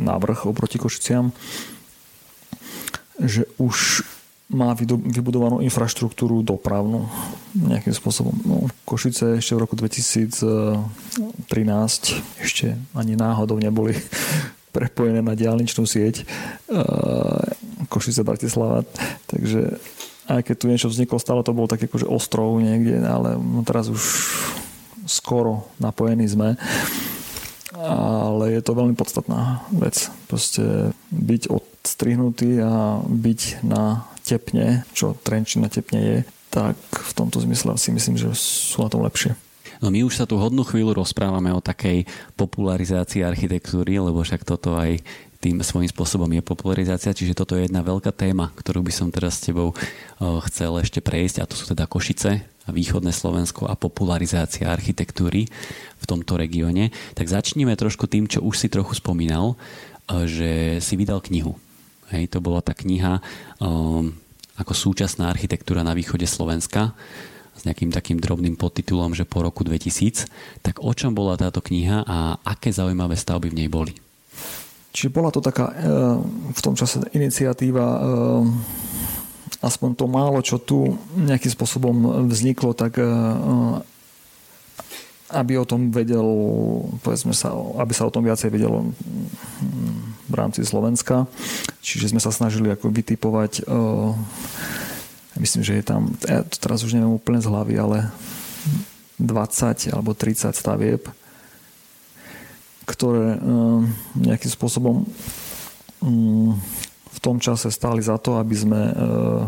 návrh oproti Košiciam, že už má vybudovanú infraštruktúru dopravnú nejakým spôsobom. No, Košice ešte v roku 2013 ešte ani náhodou neboli prepojené na diálničnú sieť e, Košice Bratislava, takže aj keď tu niečo vzniklo, stále to bol tak akože ostrov niekde, ale no teraz už skoro napojení sme. Ale je to veľmi podstatná vec. Proste byť odstrihnutý a byť na tepne, čo Trenčín na tepne je, tak v tomto zmysle si myslím, že sú na tom lepšie.
No my už sa tu hodnú chvíľu rozprávame o takej popularizácii architektúry, lebo však toto aj tým svojím spôsobom je popularizácia, čiže toto je jedna veľká téma, ktorú by som teraz s tebou chcel ešte prejsť a to sú teda Košice a východné Slovensko a popularizácia architektúry v tomto regióne. Tak začneme trošku tým, čo už si trochu spomínal, že si vydal knihu. Hej, to bola tá kniha um, ako súčasná architektúra na východe Slovenska s nejakým takým drobným podtitulom, že po roku 2000. Tak o čom bola táto kniha a aké zaujímavé stavby v nej boli?
Čiže bola to taká e, v tom čase iniciatíva e, aspoň to málo, čo tu nejakým spôsobom vzniklo, tak aby o tom vedel, povedzme sa, aby sa o tom viacej vedelo v rámci Slovenska. Čiže sme sa snažili ako vytipovať myslím, že je tam, ja teraz už neviem úplne z hlavy, ale 20 alebo 30 stavieb, ktoré ehm, nejakým spôsobom mm, v tom čase stáli za to, aby sme, ehm,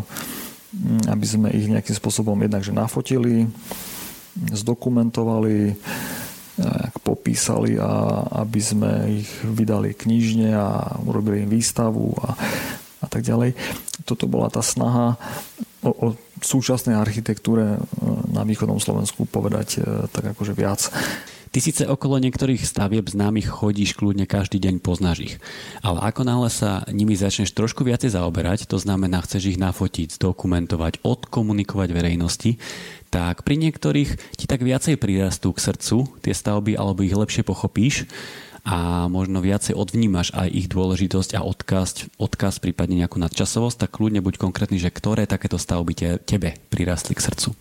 aby sme ich nejakým spôsobom jednakže nafotili, zdokumentovali, popísali a aby sme ich vydali knižne a urobili im výstavu a, a tak ďalej. Toto bola tá snaha o, o súčasnej architektúre ehm, na východnom Slovensku povedať tak akože viac.
Ty síce okolo niektorých stavieb známych chodíš kľudne každý deň, poznáš ich. Ale ako náhle sa nimi začneš trošku viacej zaoberať, to znamená, chceš ich nafotiť, zdokumentovať, odkomunikovať verejnosti, tak pri niektorých ti tak viacej prirastú k srdcu tie stavby, alebo ich lepšie pochopíš a možno viacej odvnímaš aj ich dôležitosť a odkaz, odkaz prípadne nejakú nadčasovosť, tak kľudne buď konkrétny, že ktoré takéto stavby te, tebe prirastli k srdcu.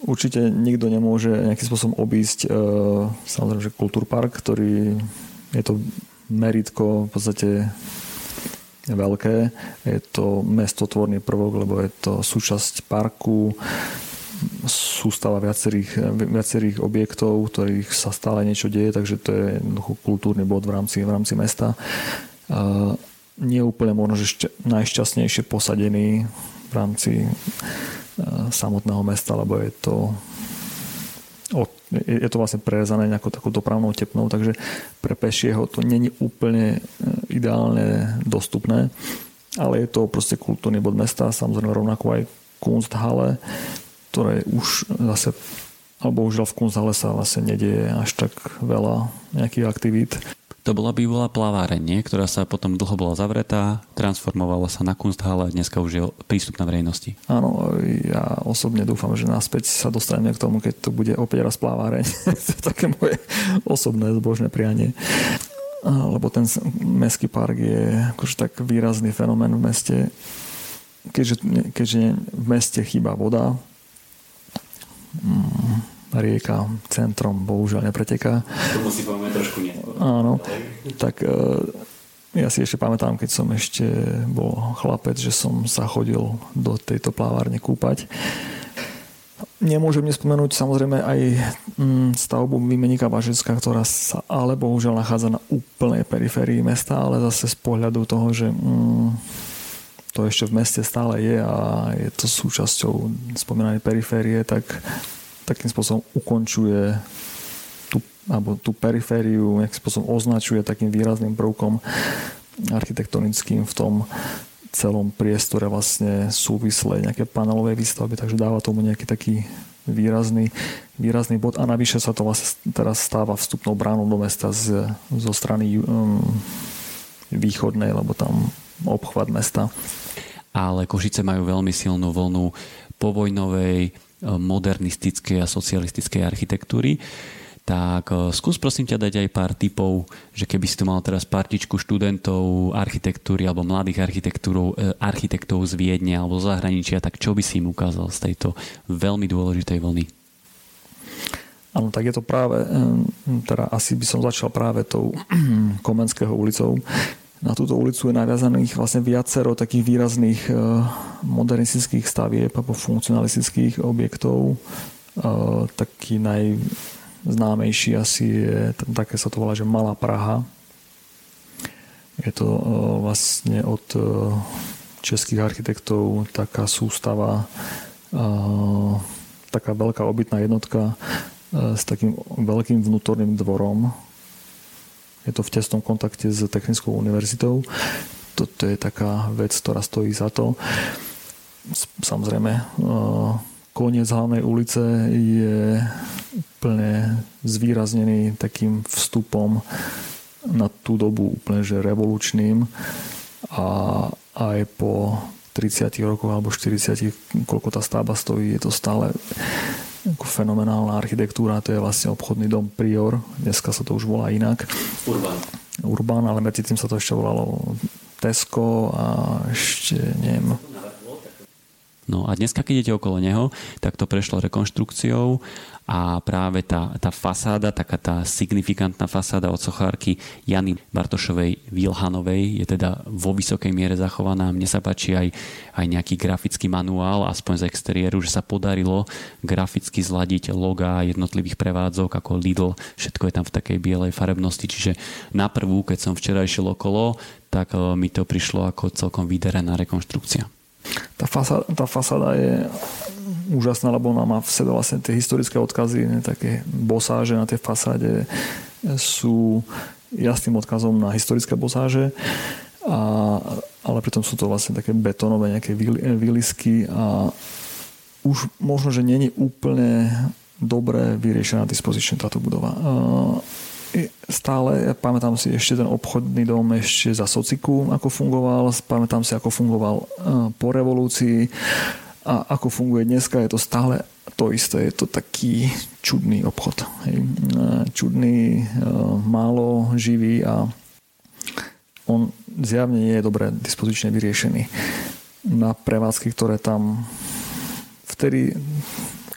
Určite nikto nemôže nejakým spôsobom obísť e, samozrejme, že Kultúrpark, ktorý je to meritko v podstate veľké. Je to mestotvorný prvok, lebo je to súčasť parku, sústava viacerých, viacerých objektov, ktorých sa stále niečo deje, takže to je kultúrny bod v rámci, v rámci mesta. E, nie možno, že šťa, najšťastnejšie posadený v rámci samotného mesta, lebo je to je to vlastne prerezané nejakou takou dopravnou tepnou, takže pre pešieho to není úplne e, ideálne dostupné, ale je to proste kultúrny bod mesta, samozrejme rovnako aj Kunsthalle, ktoré už zase alebo už v Kunsthalle sa vlastne nedieje až tak veľa nejakých aktivít.
To bola bývalá plaváreň, nie? ktorá sa potom dlho bola zavretá, transformovala sa na Kunsthalle a dneska už je prístupná verejnosti.
Áno, ja osobne dúfam, že naspäť sa dostaneme k tomu, keď to bude opäť raz plaváreň. to je také moje osobné zbožné prianie. Lebo ten mestský park je akože tak výrazný fenomén v meste. Keďže, keďže v meste chýba voda, rieka centrom bohužiaľ nepreteká.
To musí povieme trošku neskôr.
Áno, tak e, ja si ešte pamätám, keď som ešte bol chlapec, že som sa chodil do tejto plávárne kúpať. Nemôžem nespomenúť samozrejme aj mm, stavbu výmeníka Bažecka, ktorá sa ale bohužiaľ nachádza na úplnej periférii mesta, ale zase z pohľadu toho, že mm, to ešte v meste stále je a je to súčasťou spomínanej periférie, tak takým spôsobom ukončuje tú, alebo tú perifériu, nejakým spôsobom označuje takým výrazným prvkom architektonickým v tom celom priestore vlastne súvislé nejaké panelové výstavby, takže dáva tomu nejaký taký výrazný, výrazný bod. A navyše sa to vlastne teraz stáva vstupnou bránou do mesta z, zo strany um, východnej, lebo tam obchvat mesta.
Ale Košice majú veľmi silnú vlnu povojnovej modernistickej a socialistickej architektúry. Tak e, skús prosím ťa dať aj pár tipov, že keby si tu mal teraz partičku študentov architektúry alebo mladých architektúrov, e, architektov z Viedne alebo z zahraničia, tak čo by si im ukázal z tejto veľmi dôležitej vlny?
Áno, tak je to práve, teda asi by som začal práve tou Komenského ulicou, na túto ulicu je naviazaných vlastne viacero takých výrazných e, modernistických stavieb alebo funkcionalistických objektov. E, taký najznámejší asi je, také sa to volá, že Malá Praha. Je to e, vlastne od českých architektov taká sústava, taká veľká obytná jednotka s takým veľkým vnútorným dvorom, je to v tesnom kontakte s Technickou univerzitou. Toto je taká vec, ktorá stojí za to. Samozrejme, e, koniec hlavnej ulice je úplne zvýraznený takým vstupom na tú dobu úplne že revolučným a aj po 30 rokoch alebo 40, koľko tá stavba stojí, je to stále fenomenálna architektúra, to je vlastne obchodný dom Prior, dneska sa to už volá inak.
Urban.
Urban, ale medzi tým sa to ešte volalo Tesco a ešte neviem,
No a dneska, keď idete okolo neho, tak to prešlo rekonštrukciou a práve tá, tá fasáda, taká tá signifikantná fasáda od sochárky Jany Bartošovej Vilhanovej je teda vo vysokej miere zachovaná. Mne sa páči aj, aj nejaký grafický manuál, aspoň z exteriéru, že sa podarilo graficky zladiť logá jednotlivých prevádzok ako Lidl, všetko je tam v takej bielej farebnosti, čiže na prvú, keď som včera išiel okolo, tak eh, mi to prišlo ako celkom vyderená rekonštrukcia.
Tá fasáda, tá fasáda je úžasná, lebo ona má v sebe vlastne tie historické odkazy, ne, také bosáže na tej fasáde sú jasným odkazom na historické bosáže, a, ale pritom sú to vlastne také betónové nejaké výlisky a už možno, že není úplne dobre vyriešená dispozične táto budova stále, ja pamätám si ešte ten obchodný dom ešte za sociku, ako fungoval, pamätám si, ako fungoval e, po revolúcii a ako funguje dneska, je to stále to isté, je to taký čudný obchod. E, čudný, e, málo živý a on zjavne nie je dobre dispozične vyriešený. Na prevádzky, ktoré tam vtedy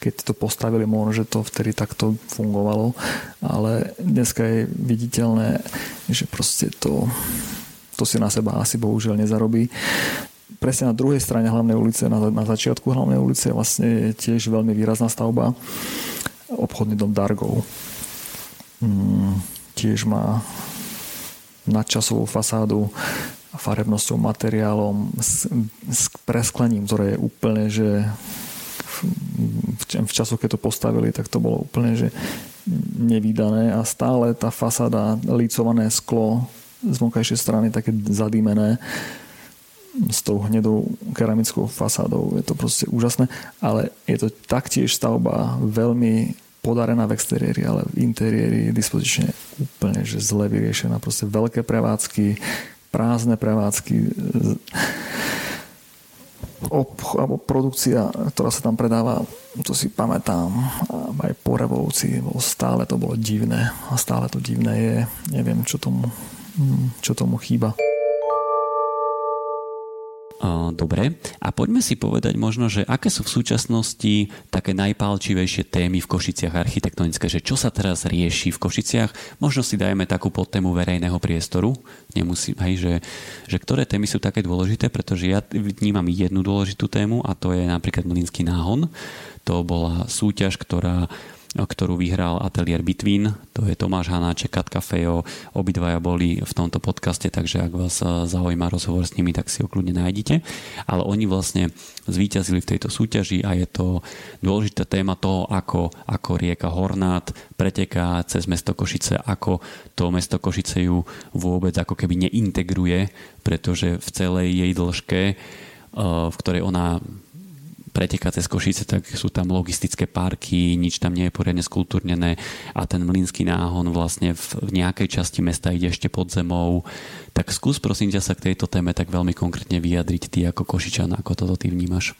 keď to postavili, možno, že to vtedy takto fungovalo, ale dneska je viditeľné, že proste to, to si na seba asi bohužiaľ nezarobí. Presne na druhej strane hlavnej ulice, na, na začiatku hlavnej ulice vlastne je tiež veľmi výrazná stavba obchodný dom Dargov. Mm, tiež má nadčasovú fasádu farebnosťou, materiálom, s, s presklením, ktoré je úplne, že v časoch, keď to postavili, tak to bolo úplne že nevydané a stále tá fasáda, lícované sklo z vonkajšej strany také zadýmené s tou hnedou keramickou fasádou. Je to proste úžasné, ale je to taktiež stavba veľmi podarená v exteriéri, ale v interiéri je dispozične úplne že zle vyriešená. Proste veľké prevádzky, prázdne prevádzky, ob, alebo produkcia, ktorá sa tam predáva, to si pamätám, aj po revolúcii, bolo, stále to bolo divné a stále to divné je. Neviem, čo tomu, čo tomu chýba.
Dobre. A poďme si povedať možno, že aké sú v súčasnosti také najpálčivejšie témy v Košiciach architektonické, že čo sa teraz rieši v Košiciach. Možno si dajme takú podtému verejného priestoru. Nemusím, hej, že, že ktoré témy sú také dôležité, pretože ja vnímam jednu dôležitú tému a to je napríklad Mlinský náhon. To bola súťaž, ktorá ktorú vyhral ateliér Bitvín. To je Tomáš Hanáček, Katka Fejo. Obidvaja boli v tomto podcaste, takže ak vás eh, zaujíma rozhovor s nimi, tak si ho kľudne nájdete. Ale oni vlastne zvíťazili v tejto súťaži a je to dôležitá téma toho, ako, ako rieka Hornát preteká cez mesto Košice, ako to mesto Košice ju vôbec ako keby neintegruje, pretože v celej jej dĺžke eh, v ktorej ona preteká cez Košice, tak sú tam logistické parky, nič tam nie je poriadne skultúrnené a ten mlínsky náhon vlastne v nejakej časti mesta ide ešte pod zemou. Tak skús prosím ťa sa k tejto téme tak veľmi konkrétne vyjadriť ty ako Košičan, ako toto ty vnímaš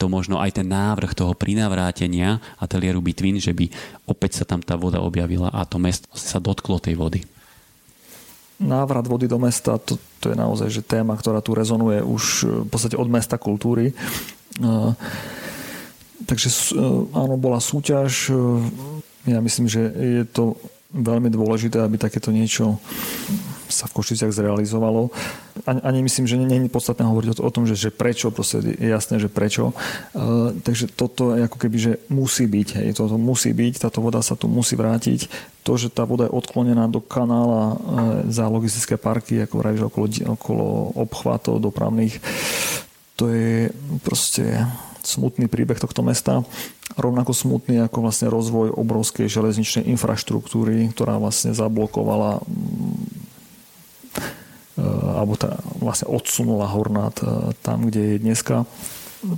to možno aj ten návrh toho prinavrátenia ateliéru Bitvín, že by opäť sa tam tá voda objavila a to mesto sa dotklo tej vody.
Návrat vody do mesta, to, to je naozaj že téma, ktorá tu rezonuje už v podstate od mesta kultúry. Takže e, áno, bola súťaž. Ja myslím, že je to veľmi dôležité, aby takéto niečo sa v Košiciach zrealizovalo. Ani, ani myslím, že nie je podstatné hovoriť o, o tom, že, že prečo, proste je jasné, že prečo. Uh, takže toto je ako keby, že musí byť, hej, toto musí byť, táto voda sa tu musí vrátiť. To, že tá voda je odklonená do kanála uh, za logistické parky, ako vravíš, okolo, okolo obchvatov dopravných, to je proste smutný príbeh tohto mesta. Rovnako smutný ako vlastne rozvoj obrovskej železničnej infraštruktúry, ktorá vlastne zablokovala e, alebo tá vlastne odsunula Hornát e, tam, kde je dneska.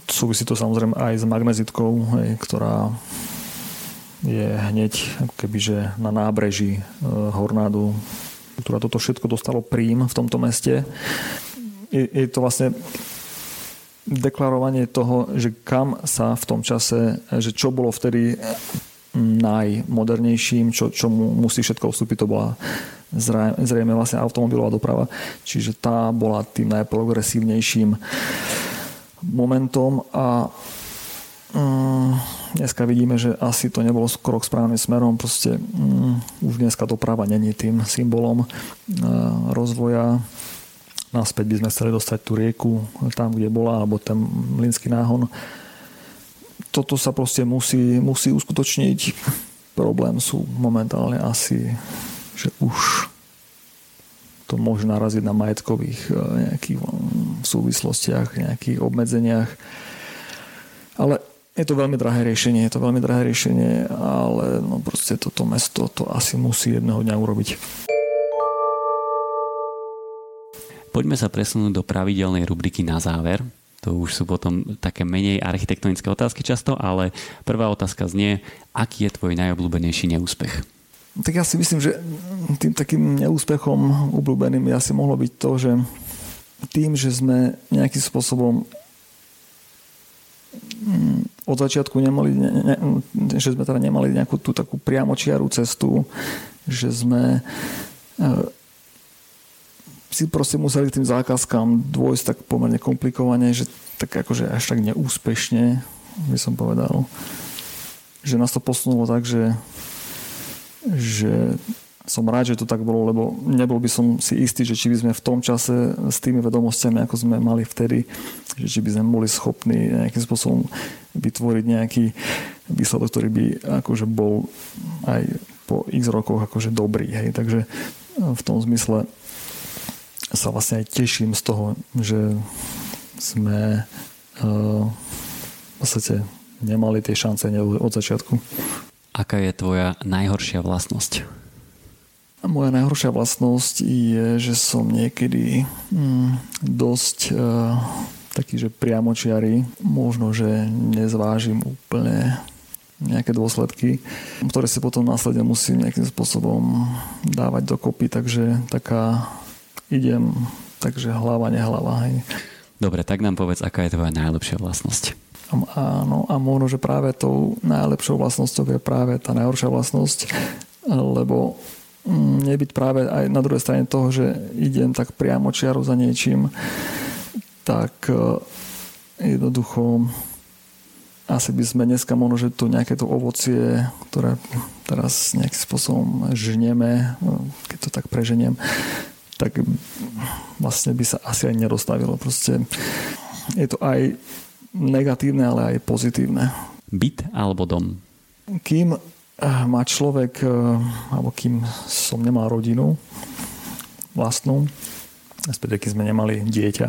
Súvisí to samozrejme aj s magnezitkou, hej, ktorá je hneď ako kebyže na nábreží e, Hornádu, ktorá toto všetko dostalo príjm v tomto meste. Je, je to vlastne deklarovanie toho, že kam sa v tom čase, že čo bolo vtedy najmodernejším, čo, čo mu musí všetko vstúpiť, to bola zrejme, vlastne automobilová doprava. Čiže tá bola tým najprogresívnejším momentom a um, dneska vidíme, že asi to nebolo krok správnym smerom. Proste um, už dneska doprava není tým symbolom uh, rozvoja naspäť by sme chceli dostať tú rieku tam, kde bola, alebo ten mlynský náhon. Toto sa proste musí, musí uskutočniť. Problém sú momentálne asi, že už to môže naraziť na majetkových eh, nejakých mm, súvislostiach, nejakých obmedzeniach. Ale je to veľmi drahé riešenie, je to veľmi drahé riešenie, ale no proste toto mesto to asi musí jedného dňa urobiť.
Poďme sa presunúť do pravidelnej rubriky na záver. To už sú potom také menej architektonické otázky často, ale prvá otázka znie, aký je tvoj najobľúbenejší neúspech?
Tak ja si myslím, že tým takým neúspechom obľúbeným asi mohlo byť to, že tým, že sme nejakým spôsobom mm, od začiatku nemali, ne, ne, že sme teda nemali nejakú tú takú priamočiarú cestu, že sme e, si proste museli tým zákazkám dôjsť tak pomerne komplikovane, že tak akože až tak neúspešne, by som povedal. Že nás to posunulo tak, že, že som rád, že to tak bolo, lebo nebol by som si istý, že či by sme v tom čase s tými vedomostiami, ako sme mali vtedy, že či by sme boli schopní nejakým spôsobom vytvoriť nejaký výsledok, ktorý by akože bol aj po x rokoch akože dobrý. Hej. Takže v tom zmysle sa vlastne aj teším z toho, že sme uh, v podstate nemali tie šance od začiatku.
Aká je tvoja najhoršia vlastnosť?
Moja najhoršia vlastnosť je, že som niekedy mm, dosť uh, taký, že priamočiary. Možno, že nezvážim úplne nejaké dôsledky, ktoré si potom následne musím nejakým spôsobom dávať dokopy, takže taká idem, takže hlava, nehlava. Hej.
Dobre, tak nám povedz, aká je tvoja najlepšia vlastnosť.
Áno, a možno, že práve tou najlepšou vlastnosťou je práve tá najhoršia vlastnosť, lebo mm, nebyť práve aj na druhej strane toho, že idem tak priamo čiaru za niečím, tak e, jednoducho asi by sme dneska možno, že tu nejaké to ovocie, ktoré teraz nejakým spôsobom žneme, e, keď to tak preženiem, tak vlastne by sa asi aj nedostavilo. Proste je to aj negatívne, ale aj pozitívne.
Byt alebo dom?
Kým eh, má človek, eh, alebo kým som nemal rodinu vlastnú, respektíve keď sme nemali dieťa,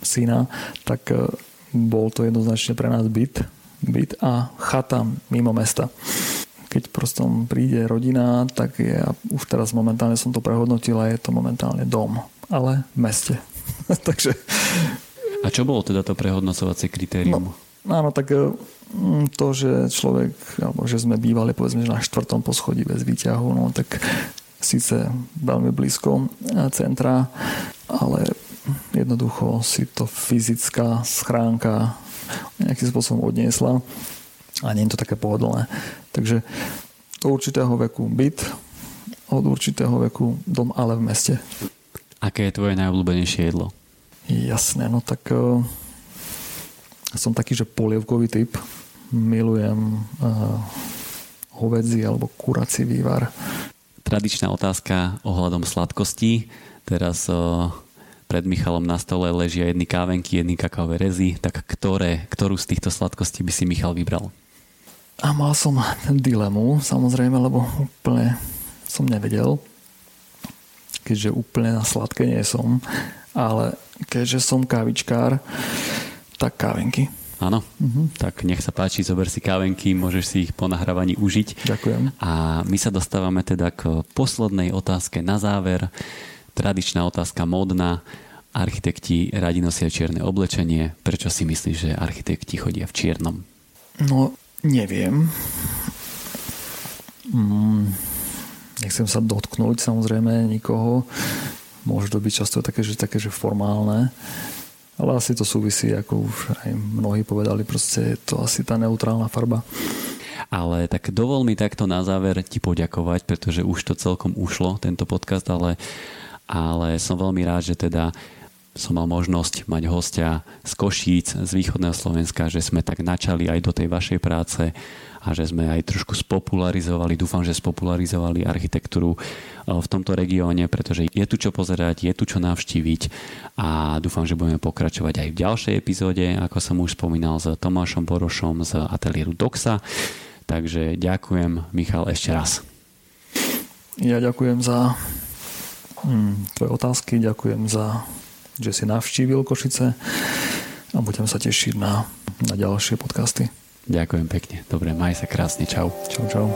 syna, tak eh, bol to jednoznačne pre nás byt, byt a chata mimo mesta keď proste príde rodina, tak je, už teraz momentálne som to prehodnotil a je to momentálne dom, ale v meste. Takže...
A čo bolo teda to prehodnocovacie kritérium?
No, áno, tak e, to, že človek, alebo že sme bývali povedzme, že na štvrtom poschodí bez výťahu, no tak síce veľmi blízko e, centra, ale jednoducho si to fyzická schránka nejakým spôsobom odniesla a nie je to také pohodlné. Takže do určitého veku byt, od určitého veku dom, ale v meste.
Aké je tvoje najobľúbenejšie jedlo?
Jasné, no tak uh, som taký, že polievkový typ. Milujem uh, hovedzí alebo kurací vývar.
Tradičná otázka ohľadom sladkostí. Teraz uh, pred Michalom na stole ležia jedny kávenky, jedny kakaové rezy. Tak ktoré, ktorú z týchto sladkostí by si Michal vybral?
A mal som dilemu, samozrejme, lebo úplne som nevedel, keďže úplne na sladké nie som, ale keďže som kávičkár, tak kávenky.
Áno, uh-huh. tak nech sa páči, zober si kávenky, môžeš si ich po nahrávaní užiť.
Ďakujem.
A my sa dostávame teda k poslednej otázke na záver. Tradičná otázka módna. Architekti radi nosia čierne oblečenie. Prečo si myslíš, že architekti chodia v čiernom?
No, Neviem. Mm, nechcem sa dotknúť samozrejme nikoho. Môže to byť často také, že, také, že formálne. Ale asi to súvisí, ako už aj mnohí povedali, proste je to asi tá neutrálna farba.
Ale tak dovol mi takto na záver ti poďakovať, pretože už to celkom ušlo, tento podcast, ale, ale som veľmi rád, že teda som mal možnosť mať hostia z Košíc, z východného Slovenska, že sme tak načali aj do tej vašej práce a že sme aj trošku spopularizovali, dúfam, že spopularizovali architektúru e, v tomto regióne, pretože je tu čo pozerať, je tu čo navštíviť a dúfam, že budeme pokračovať aj v ďalšej epizóde, ako som už spomínal s Tomášom Borošom z ateliéru Doxa. Takže ďakujem, Michal, ešte raz.
Ja ďakujem za hm, tvoje otázky, ďakujem za že si navštívil Košice a budem sa tešiť na, na ďalšie podcasty.
Ďakujem pekne. Dobre, maj sa krásne. Čau.
Čau, čau.